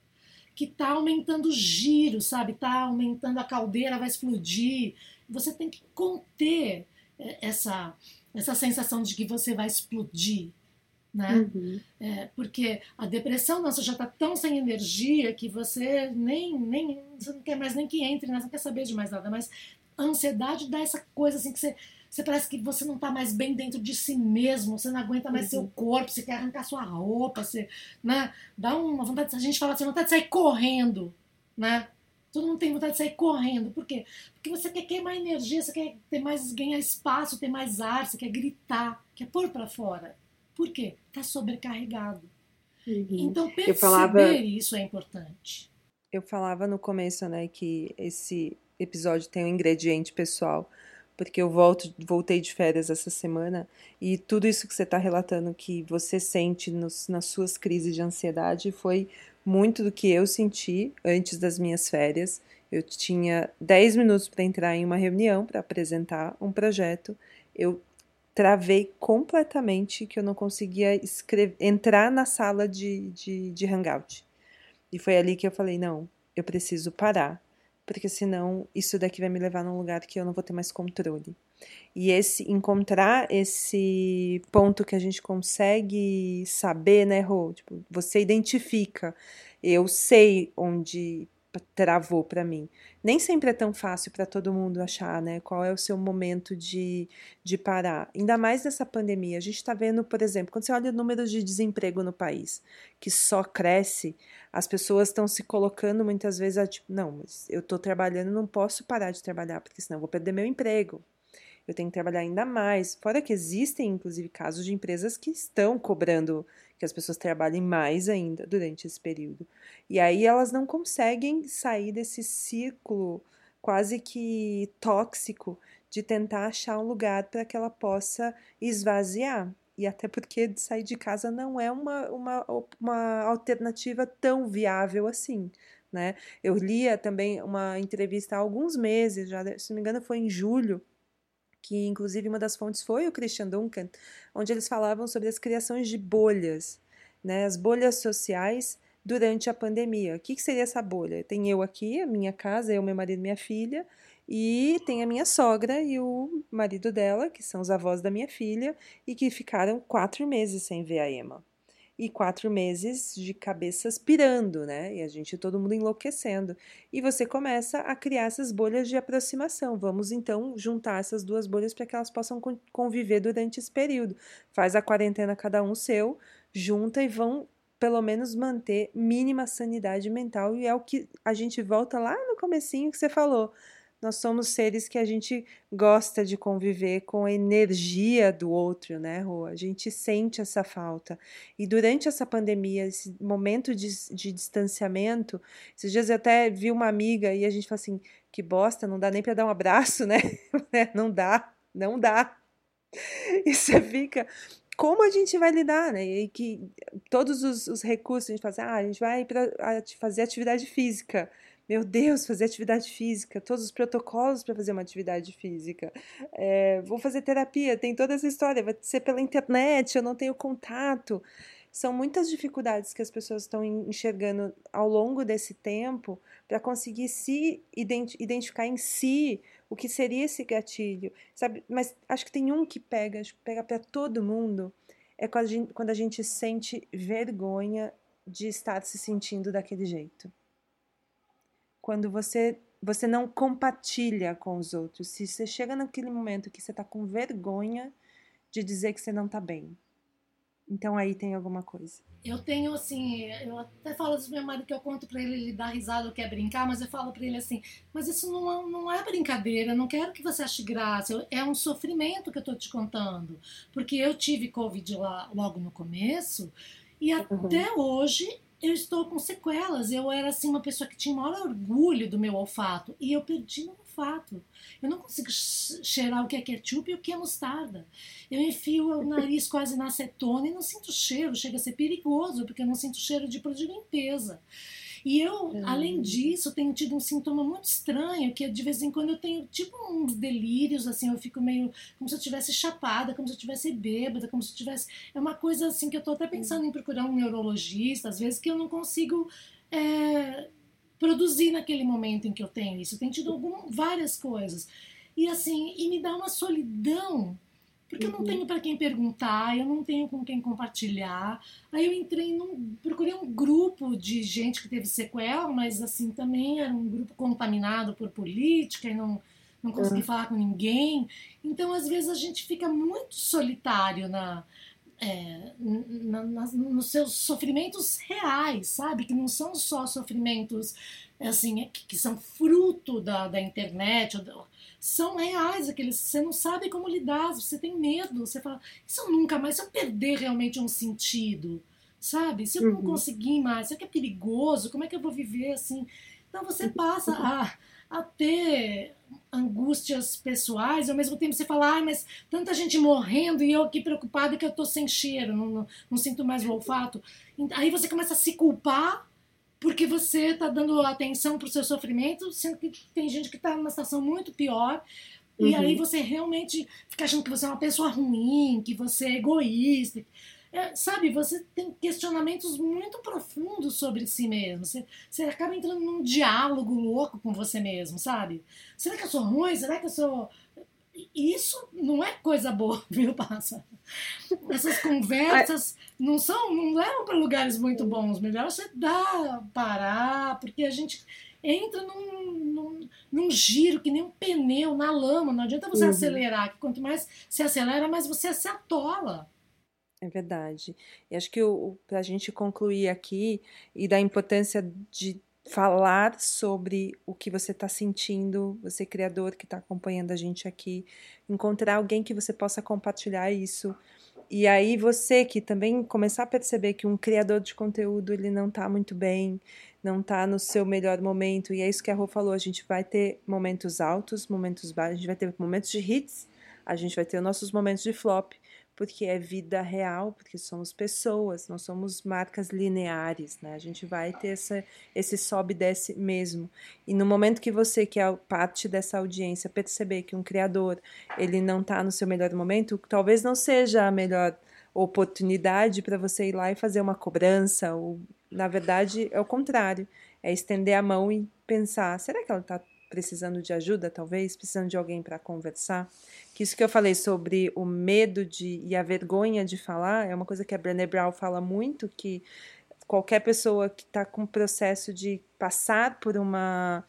Que está aumentando o giro, sabe? Está aumentando a caldeira, vai explodir. Você tem que conter é, essa, essa sensação de que você vai explodir né? Uhum. É, porque a depressão, nossa, já está tão sem energia que você nem, nem você não quer mais nem que entre, né? você não quer saber de mais nada, mas a ansiedade dá essa coisa assim que você, você parece que você não está mais bem dentro de si mesmo, você não aguenta mais uhum. seu corpo, você quer arrancar sua roupa, você, né? Dá uma vontade, a gente fala assim, vontade de sair correndo, né? Todo mundo tem vontade de sair correndo. Por quê? Porque você quer queimar energia, você quer ter mais, ganhar espaço, ter mais ar, você quer gritar, quer pôr para fora. Por quê? Está sobrecarregado. Uhum. Então, perceber falava, isso é importante. Eu falava no começo, né, que esse episódio tem um ingrediente pessoal, porque eu volto, voltei de férias essa semana e tudo isso que você está relatando que você sente nos, nas suas crises de ansiedade foi muito do que eu senti antes das minhas férias. Eu tinha 10 minutos para entrar em uma reunião para apresentar um projeto. Eu travei completamente que eu não conseguia escrever, entrar na sala de, de, de hangout. E foi ali que eu falei, não, eu preciso parar, porque senão isso daqui vai me levar num lugar que eu não vou ter mais controle. E esse encontrar esse ponto que a gente consegue saber, né, Rô? Tipo, você identifica, eu sei onde travou para mim. Nem sempre é tão fácil para todo mundo achar, né? Qual é o seu momento de, de parar. Ainda mais nessa pandemia. A gente está vendo, por exemplo, quando você olha o número de desemprego no país, que só cresce, as pessoas estão se colocando muitas vezes a tipo, não, mas eu estou trabalhando, não posso parar de trabalhar, porque senão eu vou perder meu emprego. Eu tenho que trabalhar ainda mais. Fora que existem, inclusive, casos de empresas que estão cobrando que as pessoas trabalhem mais ainda durante esse período. E aí elas não conseguem sair desse círculo quase que tóxico de tentar achar um lugar para que ela possa esvaziar. E até porque sair de casa não é uma, uma, uma alternativa tão viável assim. Né? Eu lia também uma entrevista há alguns meses, já, se não me engano, foi em julho, que inclusive uma das fontes foi o Christian Duncan, onde eles falavam sobre as criações de bolhas, né, as bolhas sociais durante a pandemia. O que, que seria essa bolha? Tem eu aqui, a minha casa, eu, meu marido minha filha, e tem a minha sogra e o marido dela, que são os avós da minha filha, e que ficaram quatro meses sem ver a Emma e quatro meses de cabeças pirando, né? E a gente, todo mundo enlouquecendo. E você começa a criar essas bolhas de aproximação. Vamos então juntar essas duas bolhas para que elas possam conviver durante esse período. Faz a quarentena cada um seu, junta e vão pelo menos manter mínima sanidade mental e é o que a gente volta lá no comecinho que você falou nós somos seres que a gente gosta de conviver com a energia do outro, né, Rô? A gente sente essa falta. E durante essa pandemia, esse momento de, de distanciamento, esses dias eu até vi uma amiga e a gente falou assim: que bosta, não dá nem para dar um abraço, né? não dá, não dá. E você fica, como a gente vai lidar, né? E que todos os, os recursos a gente fala assim, ah, a gente vai para fazer atividade física. Meu Deus, fazer atividade física, todos os protocolos para fazer uma atividade física. É, vou fazer terapia, tem toda essa história, vai ser pela internet, eu não tenho contato. São muitas dificuldades que as pessoas estão enxergando ao longo desse tempo para conseguir se identificar em si o que seria esse gatilho, sabe? Mas acho que tem um que pega, pega para todo mundo, é quando a, gente, quando a gente sente vergonha de estar se sentindo daquele jeito quando você você não compartilha com os outros. Se você chega naquele momento que você está com vergonha de dizer que você não está bem. Então aí tem alguma coisa. Eu tenho assim, eu até falo isso pro meu marido que eu conto para ele, ele dá risada, quer brincar, mas eu falo para ele assim, mas isso não, não é brincadeira, não quero que você ache graça, é um sofrimento que eu tô te contando. Porque eu tive Covid lá logo no começo e uhum. até hoje eu estou com sequelas. Eu era assim uma pessoa que tinha maior orgulho do meu olfato e eu perdi meu olfato. Eu não consigo cheirar o que é ketchup e o que é mostarda. Eu enfio o nariz quase na acetona e não sinto cheiro. Chega a ser perigoso porque eu não sinto cheiro de produto de limpeza. E eu, uhum. além disso, tenho tido um sintoma muito estranho, que é de vez em quando eu tenho tipo uns delírios, assim, eu fico meio como se eu tivesse chapada, como se eu tivesse bêbada, como se eu tivesse. É uma coisa assim que eu tô até pensando em procurar um neurologista, às vezes que eu não consigo. É, produzir naquele momento em que eu tenho isso. Eu tenho tido algum, várias coisas. E assim, e me dá uma solidão porque eu não uhum. tenho para quem perguntar, eu não tenho com quem compartilhar. Aí eu entrei num. procurei um grupo de gente que teve sequela, mas assim também era um grupo contaminado por política e não, não consegui uhum. falar com ninguém. Então, às vezes, a gente fica muito solitário na, é, na, na, nos seus sofrimentos reais, sabe? Que não são só sofrimentos assim, que, que são fruto da, da internet, são reais aqueles. Você não sabe como lidar, você tem medo, você fala, isso nunca mais, se eu perder realmente um sentido, sabe? Se eu não uhum. conseguir mais, será que é perigoso? Como é que eu vou viver assim? Então você passa a, a ter angústias pessoais, ao mesmo tempo você fala, ai, mas tanta gente morrendo e eu aqui preocupada que eu tô sem cheiro, não, não, não sinto mais o olfato. Aí você começa a se culpar porque você está dando atenção para o seu sofrimento, sendo que tem gente que está numa situação muito pior. Uhum. E aí você realmente fica achando que você é uma pessoa ruim, que você é egoísta. É, sabe, você tem questionamentos muito profundos sobre si mesmo. Você, você acaba entrando num diálogo louco com você mesmo, sabe? Será que eu sou ruim? Será que eu sou isso não é coisa boa, viu, Passa? Essas conversas não são, não levam para lugares muito bons. Melhor você dar, parar, porque a gente entra num, num, num, giro que nem um pneu na lama. Não adianta você uhum. acelerar, que quanto mais se acelera, mais você se atola. É verdade. E acho que para a gente concluir aqui e da importância de falar sobre o que você está sentindo, você criador que está acompanhando a gente aqui, encontrar alguém que você possa compartilhar isso. E aí você que também começar a perceber que um criador de conteúdo ele não está muito bem, não está no seu melhor momento, e é isso que a Rô falou, a gente vai ter momentos altos, momentos baixos, a gente vai ter momentos de hits, a gente vai ter nossos momentos de flop, porque é vida real, porque somos pessoas, não somos marcas lineares, né? A gente vai ter essa, esse sobe e desce mesmo. E no momento que você, que é parte dessa audiência, perceber que um criador ele não está no seu melhor momento, talvez não seja a melhor oportunidade para você ir lá e fazer uma cobrança, ou na verdade é o contrário, é estender a mão e pensar, será que ela está precisando de ajuda, talvez, precisando de alguém para conversar? que isso que eu falei sobre o medo de e a vergonha de falar é uma coisa que a Brené Brown fala muito que qualquer pessoa que está com o processo de passar por uma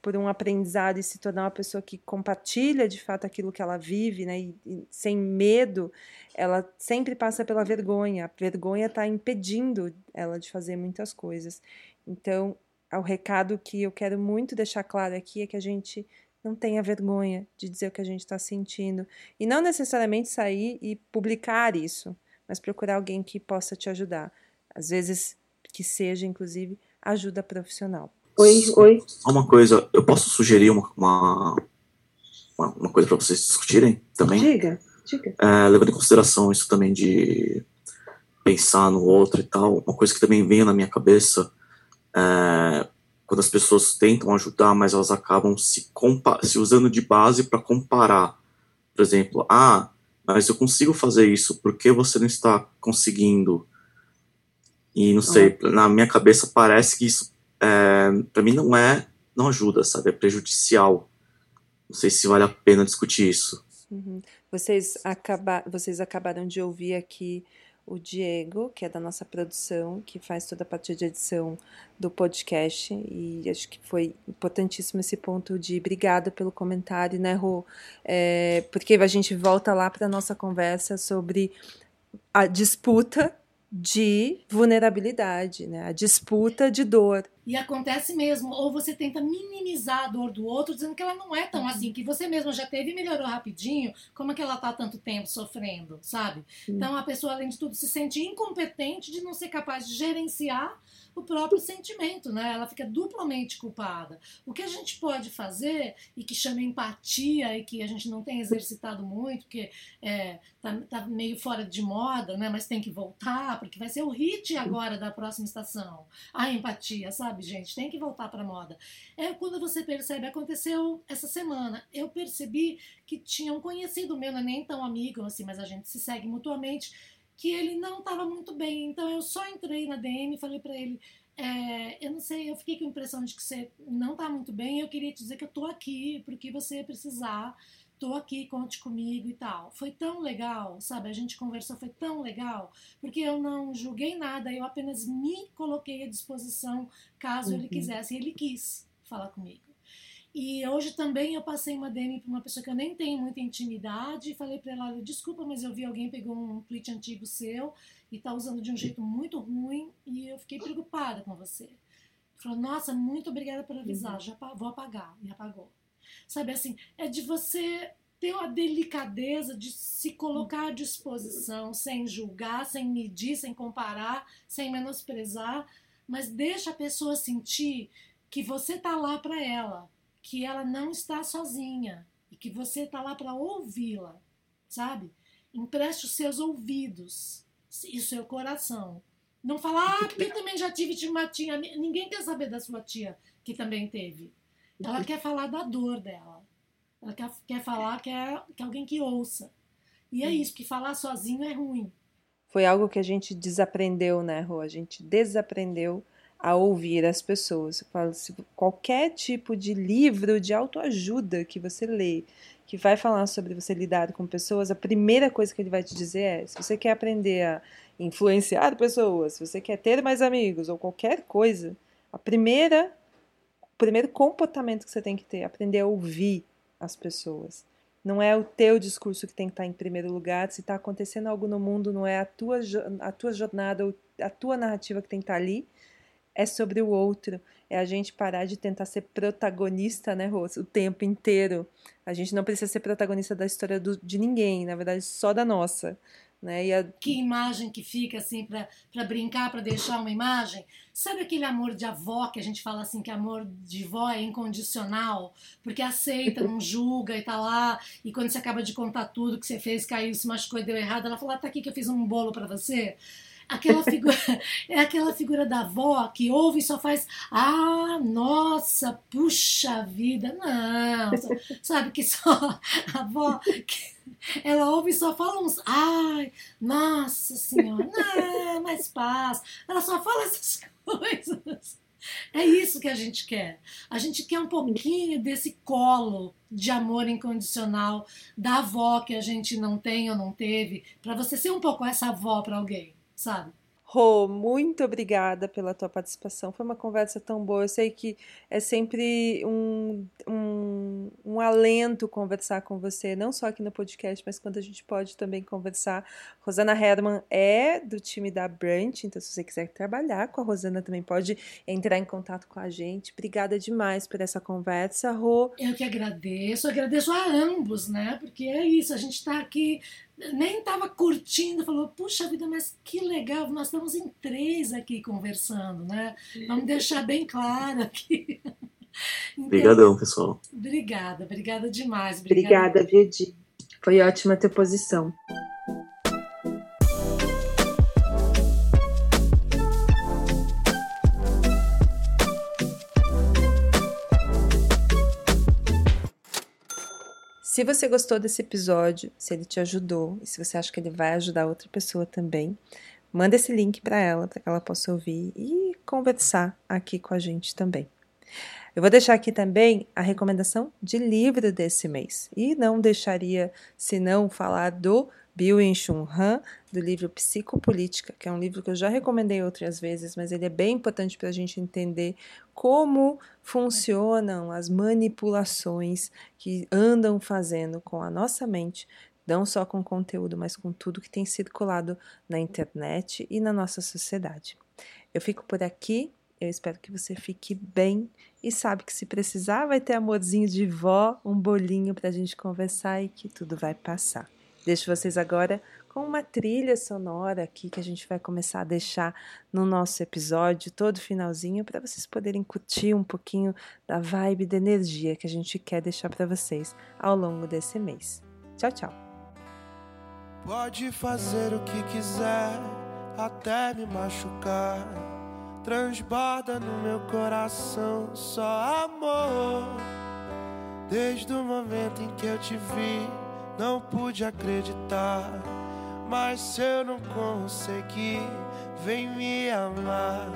por um aprendizado e se tornar uma pessoa que compartilha de fato aquilo que ela vive, né, e, e sem medo, ela sempre passa pela vergonha. A vergonha está impedindo ela de fazer muitas coisas. Então, o recado que eu quero muito deixar claro aqui é que a gente não tenha vergonha de dizer o que a gente está sentindo. E não necessariamente sair e publicar isso, mas procurar alguém que possa te ajudar. Às vezes, que seja, inclusive, ajuda profissional. Oi, oi. Uma coisa, eu posso sugerir uma, uma, uma coisa para vocês discutirem também? Diga, diga. É, levando em consideração isso também de pensar no outro e tal, uma coisa que também veio na minha cabeça é quando as pessoas tentam ajudar, mas elas acabam se, se usando de base para comparar. Por exemplo, ah, mas eu consigo fazer isso, por que você não está conseguindo? E não sei, uhum. na minha cabeça parece que isso, é, para mim, não é, não ajuda, sabe? É prejudicial. Não sei se vale a pena discutir isso. Uhum. Vocês, acaba, vocês acabaram de ouvir aqui o Diego, que é da nossa produção, que faz toda a parte de edição do podcast, e acho que foi importantíssimo esse ponto de obrigada pelo comentário, né, Rô? É, porque a gente volta lá para nossa conversa sobre a disputa de vulnerabilidade, né? A disputa de dor. E acontece mesmo, ou você tenta minimizar a dor do outro, dizendo que ela não é tão assim, que você mesmo já teve e melhorou rapidinho, como é que ela tá tanto tempo sofrendo, sabe? Então a pessoa, além de tudo, se sente incompetente de não ser capaz de gerenciar o próprio sentimento, né? Ela fica duplamente culpada. O que a gente pode fazer e que chama empatia e que a gente não tem exercitado muito, porque é, tá, tá meio fora de moda, né? Mas tem que voltar, porque vai ser o hit agora da próxima estação. A empatia, sabe, gente? Tem que voltar para moda. É quando você percebe, aconteceu essa semana. Eu percebi que tinha um conhecido meu, não é nem tão amigo assim, mas a gente se segue mutuamente que ele não estava muito bem. Então eu só entrei na DM e falei para ele: é, eu não sei, eu fiquei com a impressão de que você não está muito bem. Eu queria te dizer que eu estou aqui porque você precisar. Estou aqui, conte comigo e tal. Foi tão legal, sabe? A gente conversou, foi tão legal, porque eu não julguei nada, eu apenas me coloquei à disposição caso uhum. ele quisesse. E ele quis falar comigo. E hoje também eu passei uma DM para uma pessoa que eu nem tenho muita intimidade e falei para ela: desculpa, mas eu vi alguém pegou um tweet antigo seu e está usando de um jeito muito ruim e eu fiquei preocupada com você. Falou: nossa, muito obrigada por avisar, uhum. já vou apagar. E apagou. Sabe assim, é de você ter a delicadeza de se colocar à disposição, sem julgar, sem medir, sem comparar, sem menosprezar, mas deixa a pessoa sentir que você tá lá para ela que ela não está sozinha e que você está lá para ouvi-la, sabe? Empreste os seus ouvidos e o seu coração. Não falar, ah, porque eu também já tive uma tia. Ninguém quer saber da sua tia que também teve. Ela quer falar da dor dela. Ela quer, quer falar que é, que é alguém que ouça. E é isso, que falar sozinho é ruim. Foi algo que a gente desaprendeu, né, Rô? A gente desaprendeu a ouvir as pessoas. qualquer tipo de livro de autoajuda que você lê, que vai falar sobre você lidar com pessoas, a primeira coisa que ele vai te dizer é: se você quer aprender a influenciar pessoas, se você quer ter mais amigos ou qualquer coisa, a primeira primeiro comportamento que você tem que ter aprender a ouvir as pessoas. Não é o teu discurso que tem que estar em primeiro lugar. Se está acontecendo algo no mundo, não é a tua, a tua jornada a tua narrativa que tem que estar ali, é sobre o outro. é a gente parar de tentar ser protagonista, né, Rose, o tempo inteiro. A gente não precisa ser protagonista da história do, de ninguém, na verdade, só da nossa. Né? A... Que imagem que fica assim para brincar, para deixar uma imagem. Sabe aquele amor de avó que a gente fala assim que amor de vó é incondicional, porque aceita, não julga e tá lá, e quando você acaba de contar tudo que você fez, caiu, se machucou e deu errado, ela fala: ah, "Tá aqui que eu fiz um bolo para você" aquela figura é aquela figura da avó que ouve e só faz ah nossa puxa vida. Não sabe que só a avó que ela ouve e só fala uns ai nossa senhora não mais paz ela só fala essas coisas. É isso que a gente quer. A gente quer um pouquinho desse colo de amor incondicional da avó que a gente não tem ou não teve, para você ser um pouco essa avó para alguém sabe? Rô, muito obrigada pela tua participação. Foi uma conversa tão boa. Eu sei que é sempre um, um, um, alento conversar com você, não só aqui no podcast, mas quando a gente pode também conversar. Rosana Herman é do time da Brunch, então se você quiser trabalhar com a Rosana também pode entrar em contato com a gente. Obrigada demais por essa conversa, Rô. Eu que agradeço, agradeço a ambos, né? Porque é isso, a gente está aqui nem estava curtindo, falou, puxa vida, mas que legal, nós estamos em três aqui conversando, né? Vamos deixar bem claro aqui. Então, Obrigadão, pessoal. Obrigada, obrigada demais. Obrigada, obrigada Vidi. Foi ótima a tua posição. Se você gostou desse episódio, se ele te ajudou e se você acha que ele vai ajudar outra pessoa também, manda esse link para ela, para que ela possa ouvir e conversar aqui com a gente também. Eu vou deixar aqui também a recomendação de livro desse mês. E não deixaria, se não, falar do Byung-Chun Han, do livro Psicopolítica, que é um livro que eu já recomendei outras vezes, mas ele é bem importante para a gente entender como funcionam as manipulações que andam fazendo com a nossa mente, não só com conteúdo, mas com tudo que tem circulado na internet e na nossa sociedade. Eu fico por aqui. Eu espero que você fique bem e sabe que se precisar vai ter amorzinho de vó, um bolinho para a gente conversar e que tudo vai passar. Deixo vocês agora com uma trilha sonora aqui que a gente vai começar a deixar no nosso episódio, todo finalzinho, para vocês poderem curtir um pouquinho da vibe, da energia que a gente quer deixar para vocês ao longo desse mês. Tchau, tchau. Pode fazer o que quiser, até me machucar. Transborda no meu coração só amor. Desde o momento em que eu te vi não pude acreditar, mas se eu não consegui, vem me amar.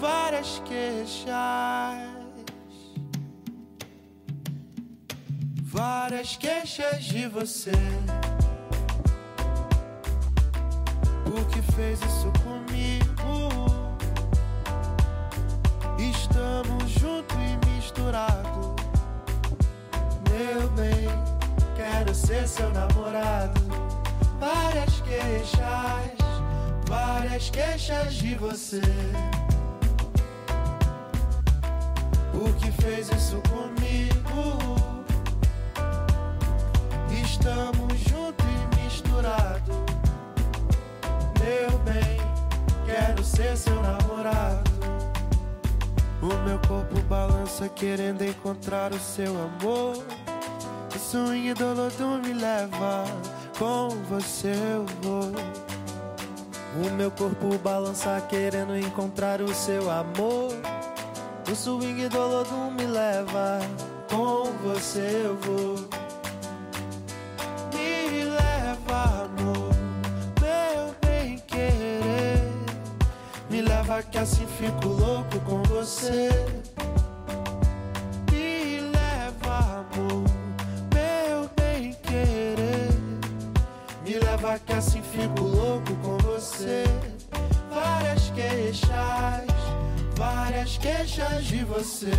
Várias queixas, várias queixas de você. Por que fez isso comigo? Estamos junto e misturado, meu bem quero ser seu namorado. Várias queixas, várias queixas de você. O que fez isso comigo? Estamos juntos e misturados. Meu bem, quero ser seu namorado. O meu corpo balança querendo encontrar o seu amor swing do lodo me leva, com você eu vou. O meu corpo balança querendo encontrar o seu amor. O swing do lodo me leva, com você eu vou. Me leva, amor, meu bem querer. Me leva que assim fico louco com você. Que assim fico louco com você. Várias queixas, várias queixas de você.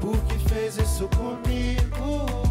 Por que fez isso comigo?